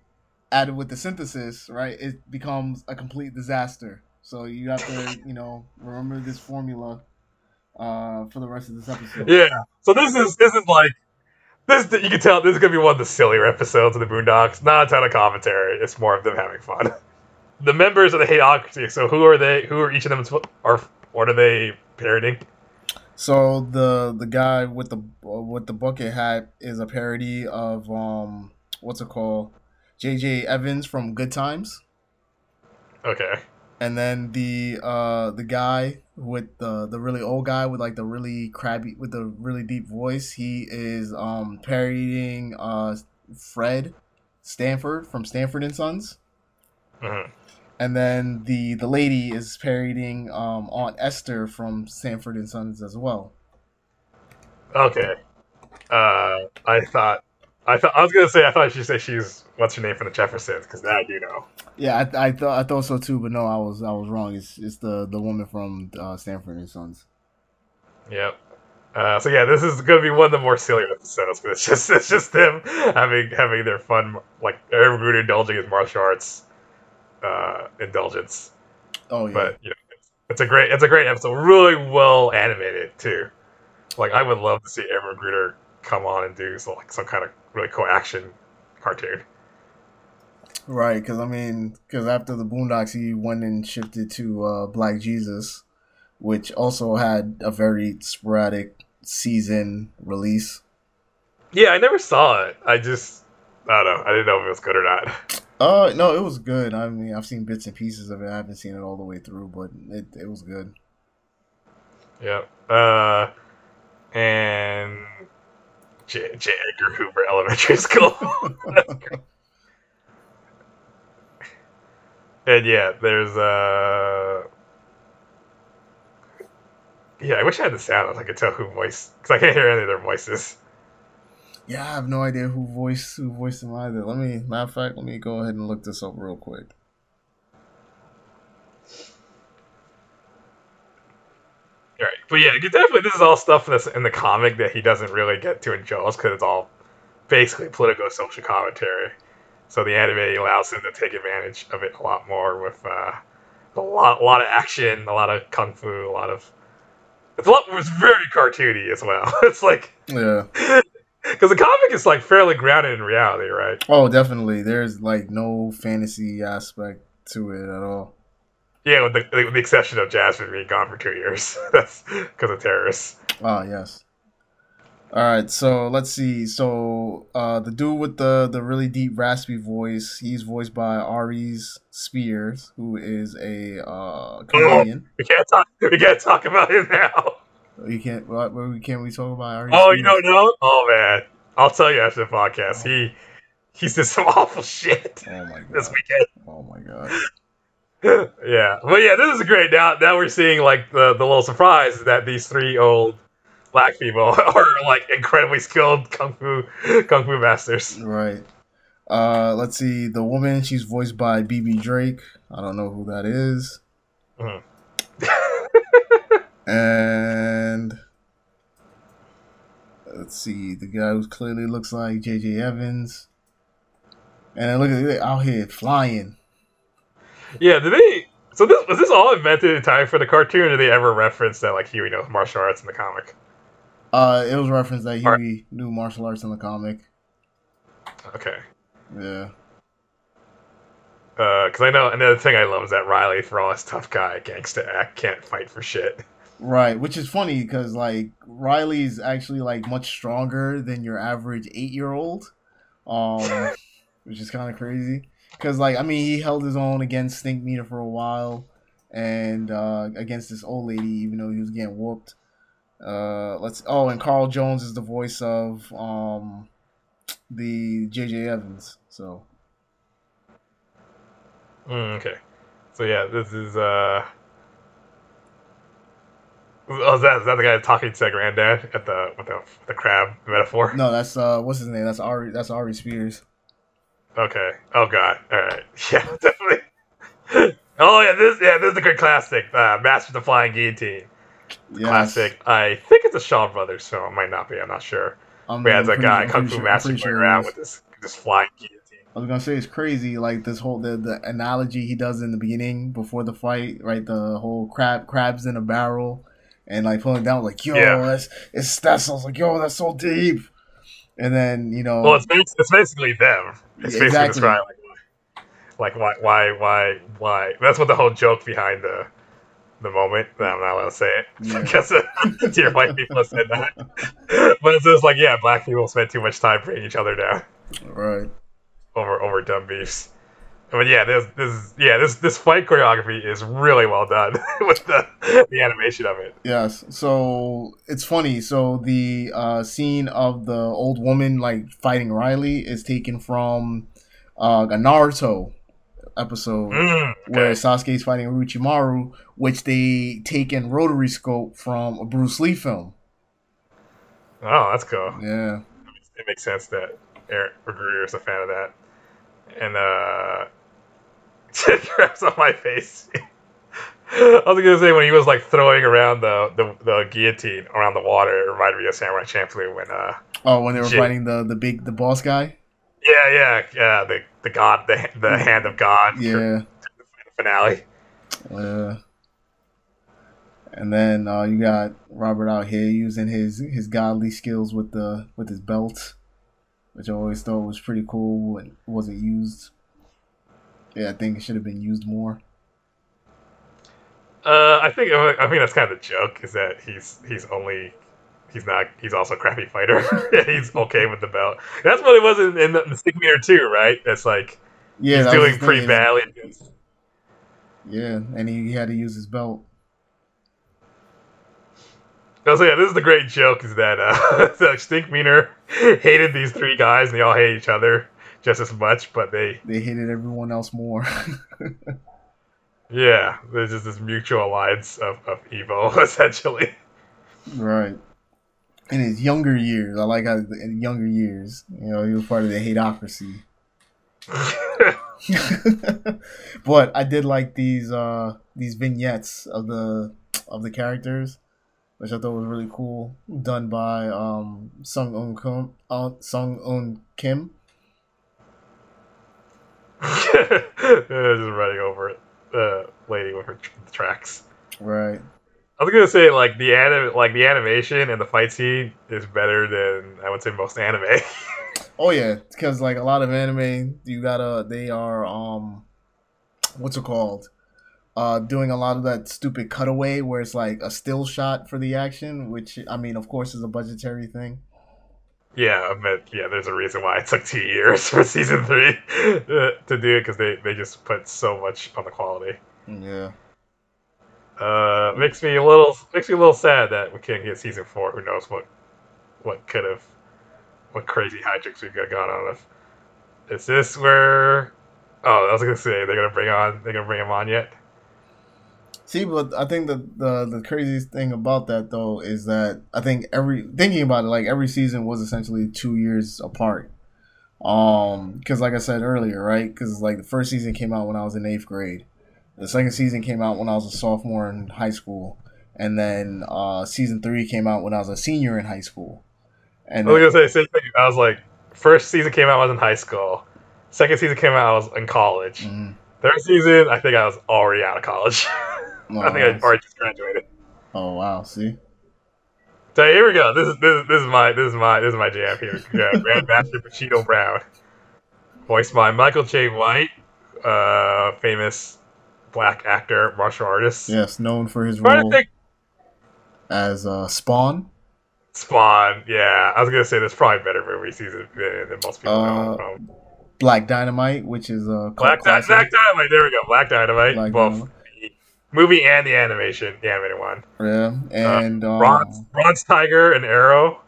added with the synthesis, right, it becomes a complete disaster. So you have to, you know, remember this formula uh, for the rest of this episode. Yeah. So this is this is like this. You can tell this is gonna be one of the sillier episodes of the Boondocks. Not a ton of commentary. It's more of them having fun. The members of the Hateocracy. So who are they? Who are each of them? Are what are they parodying? So the the guy with the with the bucket hat is a parody of um what's it called? J.J. Evans from Good Times, Okay. and then the uh the guy with the the really old guy with like the really crabby with the really deep voice. He is um parodying uh Fred Sanford from Sanford and Sons, hmm and then the the lady is parodying um Aunt Esther from Sanford and Sons as well. Okay. Uh, I thought. I thought I was gonna say I thought she'd say she's what's her name from the Jeffersons because that I do know. Yeah, I, I thought I thought so too, but no, I was I was wrong. It's it's the the woman from uh, Sanford and Sons. Yep. Uh, so yeah, this is gonna be one of the more silly episodes, but it's just it's just them having having their fun, like everyone indulging in martial arts uh, indulgence. Oh yeah, But you know, it's, it's a great it's a great episode, really well animated too. Like I would love to see Aaron McGruder come on and do some, like some kind of really cool action cartoon. Right, because I mean, because after the Boondocks, he went and shifted to uh, Black Jesus, which also had a very sporadic season release. Yeah, I never saw it. I just I don't know. I didn't know if it was good or not. <laughs> Uh, no, it was good. I mean, I've seen bits and pieces of it. I haven't seen it all the way through, but it it was good. Yeah. Uh, and J. J. Edgar Hoover Elementary <laughs> School. and yeah, there's uh yeah, I wish I had the sound. I could tell who voice because I can't hear any of their voices. Yeah, I have no idea who voiced who voiced them either. Let me matter of fact, let me go ahead and look this up real quick. Right, but yeah, definitely this is all stuff that's in the comic that he doesn't really get to enjoy because it's all basically political social commentary. So the anime allows him to take advantage of it a lot more with uh, a lot, a lot of action, a lot of kung fu, a lot of. It's a lot. It's very cartoony as well. <laughs> It's like Yeah. <laughs> because the comic is like fairly grounded in reality, right? Oh, definitely. There's like no fantasy aspect to it at all. Yeah, with the, with the exception of Jasmine being gone for two years. <laughs> That's because of terrorists. Ah, yes. All right, so let's see. So uh, the dude with the the really deep raspy voice, he's voiced by Aries Spears, who is a uh, comedian. We can't talk. We can't talk about him now. You can't. What? what- Can't we talk about? Oh, you don't know? Oh man, I'll tell you after the podcast. He he did some <laughs> awful shit Oh my this weekend. Oh my god. <laughs> yeah, but yeah, this is great. Now, now we're seeing like the the little surprise that these three old black people <laughs> are like incredibly skilled kung fu kung fu masters. Right. Uh, let's see. The woman, she's voiced by BB Drake. I don't know who that is. Mhm. And let's see. The guy who clearly looks like J.J. Evans. And then look at it out here flying. Yeah, did they? So this was this all invented in time for the cartoon? Or did they ever reference that like Huey knows martial arts in the comic? Uh, it was referenced that. Huey knew martial arts in the comic. Okay, Yeah. because I know another thing I love is that Riley, for all his tough guy gangsta act, can't fight for shit. Right, which is funny because like Riley's actually like much stronger than your average eight year old, um, <laughs> which is kind of crazy. Because like I mean, he held his own against Stinkmeaner for a while, and uh, against this old lady, even though he was getting whooped. Uh, let's oh, and Carl Jones is the voice of um, the J.J. Evans. So Mm, okay, so yeah, this is uh. Oh, is that, is that the guy talking to granddad at the with the, the crab metaphor? no, that's uh, what's his name? That's Ari. That's Ari Spears. Okay. Oh god. All right. <laughs> Yeah, definitely. oh yeah, this yeah this is a good classic. Uh, Master of the Flying Guillotine. Yes. Classic. I think it's a Shaw Brothers film. It might not be. I'm not sure. But yeah, it's a guy sure- kung fu sure- master sure around with this this flying guillotine. I was gonna say it's crazy, like this whole the, the analogy he does in the beginning before the fight, right? The whole crab crabs in a barrel and like pulling down, like yo, Yeah. that's it's that's I was like yo, that's so deep. And then you know, Well, it's it's basically them. It's basically describing like why like why why why. why That's what the whole joke behind the the moment. that I'm not allowed to say it Yeah. <laughs> because uh, <laughs> dear white people said that. <laughs> but it's just like yeah, black people spend too much time bringing each other down. right? over over dumb beefs. But yeah, this this yeah this this fight choreography is really well done <laughs> with the the animation of it. Yes. So it's funny. So the uh, scene of the old woman like fighting Riley is taken from uh, a Naruto episode. Mm, where okay. Sasuke's fighting Orochimaru, which they take in rotary scope from a Bruce Lee film. Oh, that's cool. Yeah. It makes sense that Eric Greer is a fan of that. And uh, <laughs> grabs on my face. I was gonna say when he was like throwing around the, the, the guillotine around the water, it reminded me of Samurai Champloo when uh Oh, when they were Shit. fighting the the big the boss guy. yeah yeah yeah the the god the the hand of God Yeah. finale. Uh, And then uh, you got Robert out here using his his godly skills with the with his belt, which I always thought was pretty cool. It wasn't used. Yeah, I think it should have been used more. Uh, I think I think that's kind of the joke is that he's he's only he's not he's also a crappy fighter. <laughs> he's okay with the belt. That's what it was in, in the, the Stinkmeaner too, right? That's like Yeah, he's doing pretty badly. against- Yeah, and he had to use his belt. So yeah, this is the great joke is that uh, <laughs> the Stinkmeaner <laughs> hated these three guys and they all hate each other just as much, but they They hated everyone else more. <laughs> yeah, there's just this mutual alliance of, of evil <laughs> essentially. right. In his younger years, I like how in younger years, you know, he was part of the hateocracy. <laughs> but I did like these uh these vignettes of the of the characters, which I thought was really cool, done by um Seung Eun Kim. Uh, Seung Eun Kim. <laughs> just running over it, uh, lady with her tr- tracks. Right. I was gonna say like the anim- like the animation and the fight scene is better than I would say most anime. <laughs> Oh yeah, because like a lot of anime, you gotta they are um, what's it called? Uh, doing a lot of that stupid cutaway where it's like a still shot for the action, which I mean, of course, is a budgetary thing. Yeah, I meant yeah. There's a reason why it took two years <laughs> for season three to do it because they they just put so much on the quality. Yeah. Uh, makes me a little makes me a little sad that we can't get season four. Who knows what what could have what crazy hijinks we got gone on if is this where oh I was gonna say they're gonna bring on they're gonna bring him on yet See, but I think the, the the craziest thing about that though is that I think every thinking about it, like every season was essentially two years apart. Um, because like I said earlier, right? Because like the first season came out when I was in eighth grade, the second season came out when I was a sophomore in high school, and then uh, season three came out when I was a senior in high school. And I was gonna say same thing I was like first season came out I was in high school second season came out I was in college Mhm. third season I think I was already out of college <laughs> Oh, I think I already just graduated. oh wow, see, so here we go. This is this is, this is my this is my this is my jam here. <laughs> Yeah, Grandmaster Bushido Brown. Voiced by Michael Jai White uh famous black actor martial artist. Yes, known for his role think as uh, Spawn. Spawn yeah. I was gonna say there's probably better movies than, than most people Uh, know Black Dynamite, which is a Black, Di- Black Dynamite there we go. Black Dynamite Black Dynamite. Movie and the animation the animated one Yeah, and um, Bronze, Bronze Tiger and Arrow.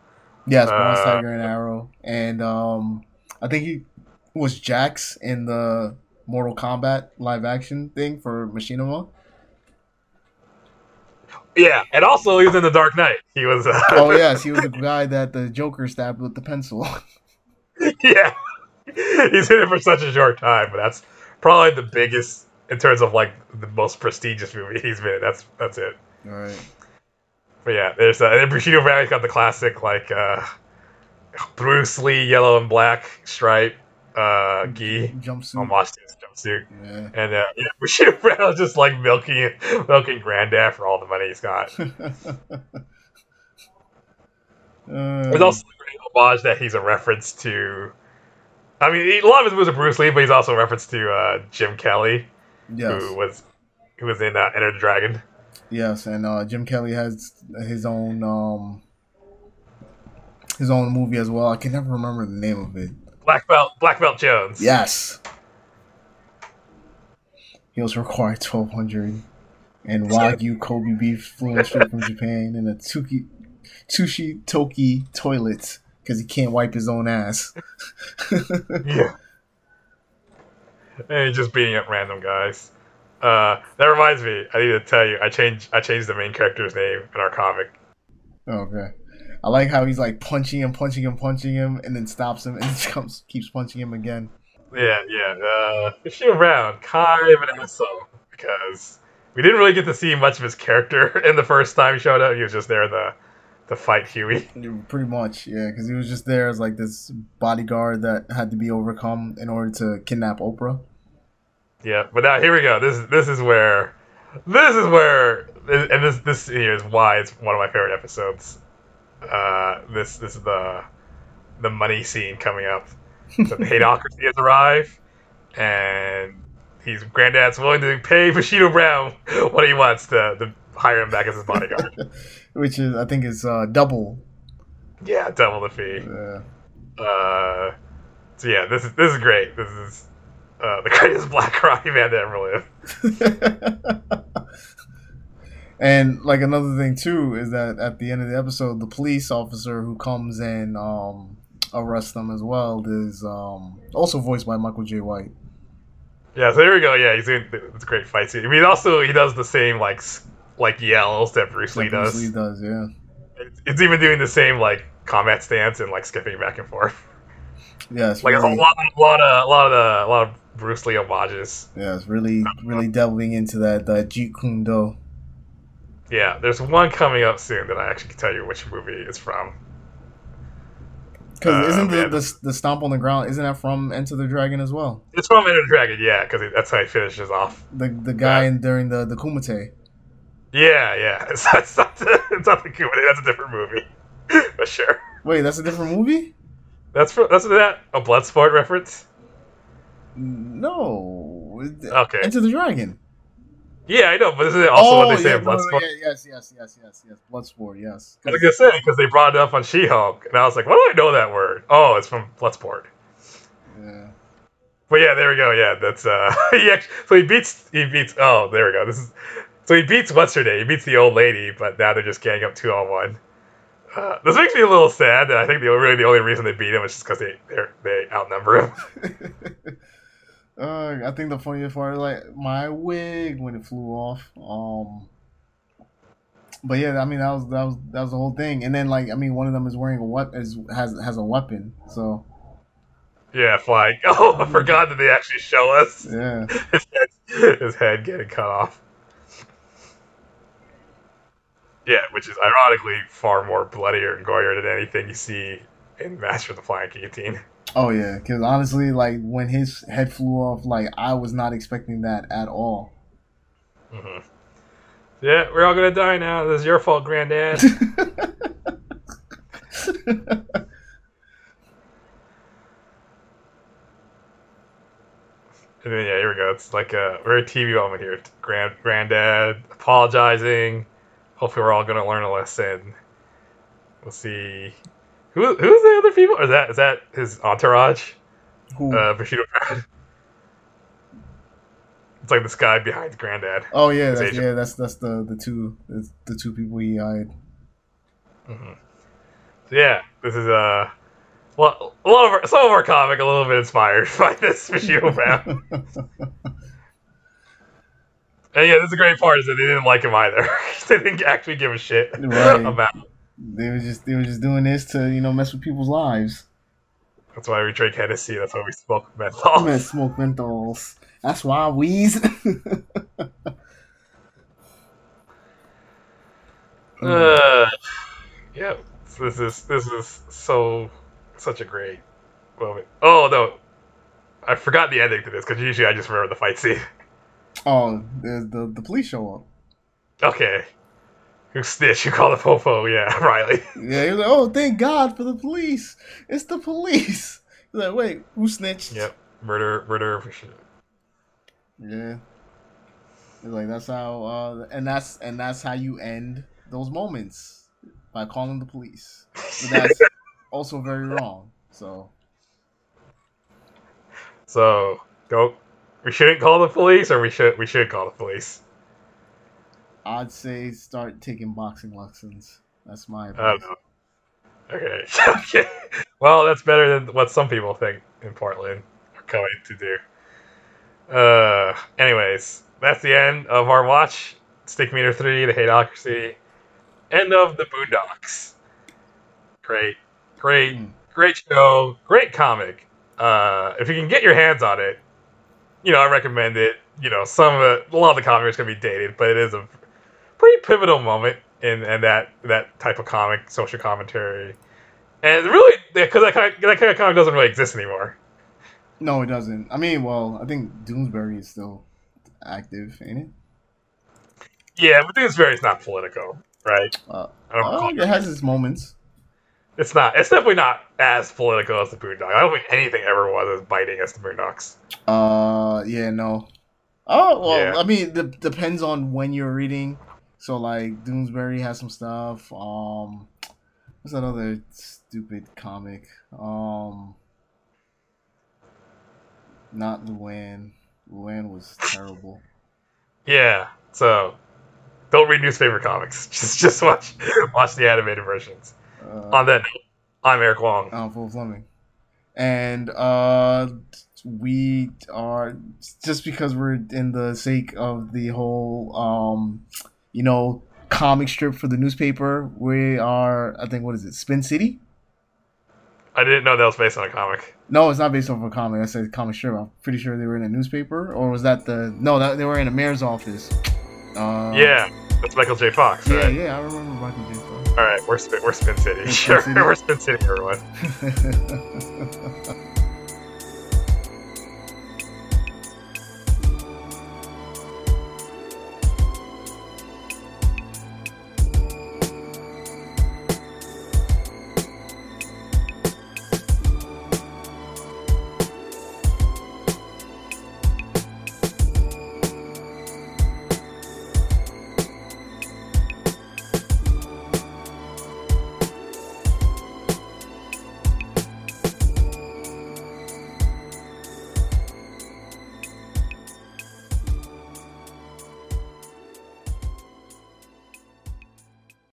yes, Bronze uh, Tiger and Arrow, and um, I think he was Jax in the Mortal Kombat live action thing for Machinima. Yeah, and also he was in the Dark Knight. He was. Uh, Oh <laughs> yes, he was the guy that the Joker stabbed with the pencil. <laughs> yeah. <laughs> He's in it for such a short time, but that's probably the biggest in terms of like the most prestigious movie he's been in. That's that's it. All right. But yeah, there's uh, and Bushido Brown's got the classic like uh, Bruce Lee yellow and black stripe uh, gi Jumpsuit. on Washington's jumpsuit. Yeah. And uh, yeah, <laughs> Bushido Brown's just like milking milking granddad for all the money he's got. <laughs> There's Uh, also a great homage that he's a reference to. I mean, a lot of his movies are Bruce Lee, but he's also a reference to uh, Jim Kelly, yes, who was who was in uh, Enter the Dragon. yes, and uh, Jim Kelly has his own um his own movie as well. I can never remember the name of it. Black Belt, Black Belt Jones. Yes. He was required 1200 and <laughs> Wagyu Kobe beef flown straight from <laughs> Japan in a Tuki, Tushi Toki toilet because he can't wipe his own ass. <laughs> yeah. And he's just beating up random guys. Uh, that reminds me, I need to tell you, I changed I changed the main character's name in our comic. okay. I like how he's like punching him, punching him, punching him, and then stops him <laughs> and comes, keeps punching him again. Yeah, yeah. Uh, Bushido Brown, kind of an asshole because we didn't really get to see much of his character <laughs> in the first time he showed up. He was just there to to fight Huey. <laughs> Pretty much, yeah, because he was just there as like this bodyguard that had to be overcome in order to kidnap Oprah. Yeah, but now here we go. This is this is where this is where, and this this here is why it's one of my favorite episodes. Uh, this this is the the money scene coming up. <laughs> So the Hateocracy has arrived, and he's granddad's willing to pay Bushido Brown <laughs> what he wants to, to hire him back as his bodyguard. Which is, I think, is uh, double. yeah, double the fee. Yeah. Uh, so yeah, this is this is great. This is uh, the <laughs> greatest Black Karate man to ever live. <laughs> and like another thing too is that at the end of the episode, the police officer who comes and um, arrests them as well is um, also voiced by Michael Jai White. Yeah, so there we go. Yeah, he's doing it's a great fight scene. I mean, also he does the same like like yells that Bruce Lee Like Bruce does. Lee does, yeah. It's, it's even doing the same like combat stance and like skipping back and forth. <laughs> Yeah, it's Like really, a lot, a lot of a lot of the a lot of Bruce Lee homages. yeah, it's really, really delving into that that Jeet Kune Do. Yeah, there's one coming up soon that I actually can tell you which movie it's from. Because Uh, isn't the, the the stomp on the ground? Isn't that from Enter the Dragon as well? It's from Enter the Dragon, yeah, because that's how he finishes off. The the guy in, during the the Kumite. Yeah, yeah. <laughs> It's, it's not the, it's not the Kumite. That's a different movie, <laughs> but sure. Wait, that's a different movie? That's for, that's that a Bloodsport reference. No. Okay. Enter the Dragon. Yeah, I know, but this it also what they say yeah, in no, no, Bloodsport? yeah, yes, yes, yes, yes, yes. Bloodsport, yes. I was gonna say because they brought it up on She-Hulk, and I was like, "Why do I know that word?" Oh, it's from Bloodsport. Yeah. But yeah, there we go. Yeah, that's uh, <laughs> he actually, so he beats he beats. Oh, there we go. This is so he beats what's her name? He beats the old lady, but now they're just gang up two on one. Uh, this makes me a little sad. That I think the really the only reason they beat him is just because they they're, they outnumber him. <laughs> uh, I think the funniest part is like my wig when it flew off. Um, but yeah, I mean that was that was that was the whole thing. And then like I mean, one of them is wearing a weapon, is, has has a weapon. So yeah, flying. <laughs> Oh, I forgot that they actually show us yeah, <laughs> his head, his head getting cut off. Yeah, which is ironically far more bloodier and gorier than anything you see in Master of the Flying Guillotine. oh yeah. Because honestly, like when his head flew off, like I was not expecting that at all. hmm Yeah, we're all gonna die now. This is your fault, Granddad. <laughs> And then yeah, here we go. It's like a very TV moment here. Grand granddad apologizing. Hopefully, we're all gonna learn a lesson. We'll see. Who who's the other people? Or is that is that his entourage? Who? Uh, Bushido Brown. It's like this guy behind Granddad. oh yeah, that's, agent. yeah. That's that's the the two the, the two people he hired. hmm So yeah, this is uh, well, a lot of our, some of our comic a little bit inspired <laughs> by this Bushido Brown. <laughs> And yeah, this is the great part is that they didn't like him either. <laughs> they didn't actually give a shit <laughs> Right. about. They were just they were just doing this to you know mess with people's lives. That's why we drink Hennessy. That's why we smoke I'm menthol. gonna smoke menthols. That's why wheeze. Uh, yeah, this is this is so such a great moment. Oh no, I forgot the ending to this because usually I just remember the fight scene. <laughs> oh, the, the the police show up. Okay, who snitch? Who called the popo? Yeah, <laughs> Riley. Yeah, he was like, "Oh, thank God for the police! It's the police." <laughs> He's like, "Wait, who snitched?" Yep, murder, murder. for sure. Yeah. He's like, "That's how," uh, and that's and that's how you end those moments by calling the police. But that's <laughs> also very wrong. So So go. We shouldn't call the police, or we should. We should call the police. I'd say start taking boxing lessons. That's my advice. don't. Okay. <laughs> okay. Well, that's better than what some people think in Portland are coming to do. Uh. Anyways, that's the end of our watch. Stinkmeaner Three, the Hateocracy. End of the Boondocks. Great, great, Hmm. great show. Great comic. Uh, if you can get your hands on it, you know I recommend it. You know some of it, a lot of the comics can be dated, but it is a pretty pivotal moment in, in that that type of comic, social commentary, and really because that kind of, that kind of comic doesn't really exist anymore. No, it doesn't. I mean, well, I think Doonesbury is still active, ain't it? Yeah, but is not political, right? Uh, I don't uh, it has its moments. It's not. It's definitely not as political as the Boondocks. I don't think anything ever was as biting as the Boondocks. Uh, yeah, no. Oh well, Yeah. I mean, it depends on when you're reading. So like, Doonesbury has some stuff. Um, what's that other stupid comic? Um, not Luann. Luann was terrible. Yeah. So don't read newspaper comics. <laughs> Just just watch watch the animated versions. Uh, On that note, I'm Eric Wong. I'm Phil Fleming. And uh, we are just because we're in the sake of the whole, um, you know, comic strip for the newspaper. We are, I think, what is it, Spin City? I didn't know that was based on a comic. No, it's not based off a comic. I said comic strip. I'm pretty sure they were in a newspaper, or was that the? No, that they were in a mayor's office. Uh, yeah, that's Michael J. Fox, yeah, right? yeah. I remember Michael J. Fox. All right, we're Spin, we're Spin City. Spin Sure, City. we're Spin <laughs> City, everyone. <laughs>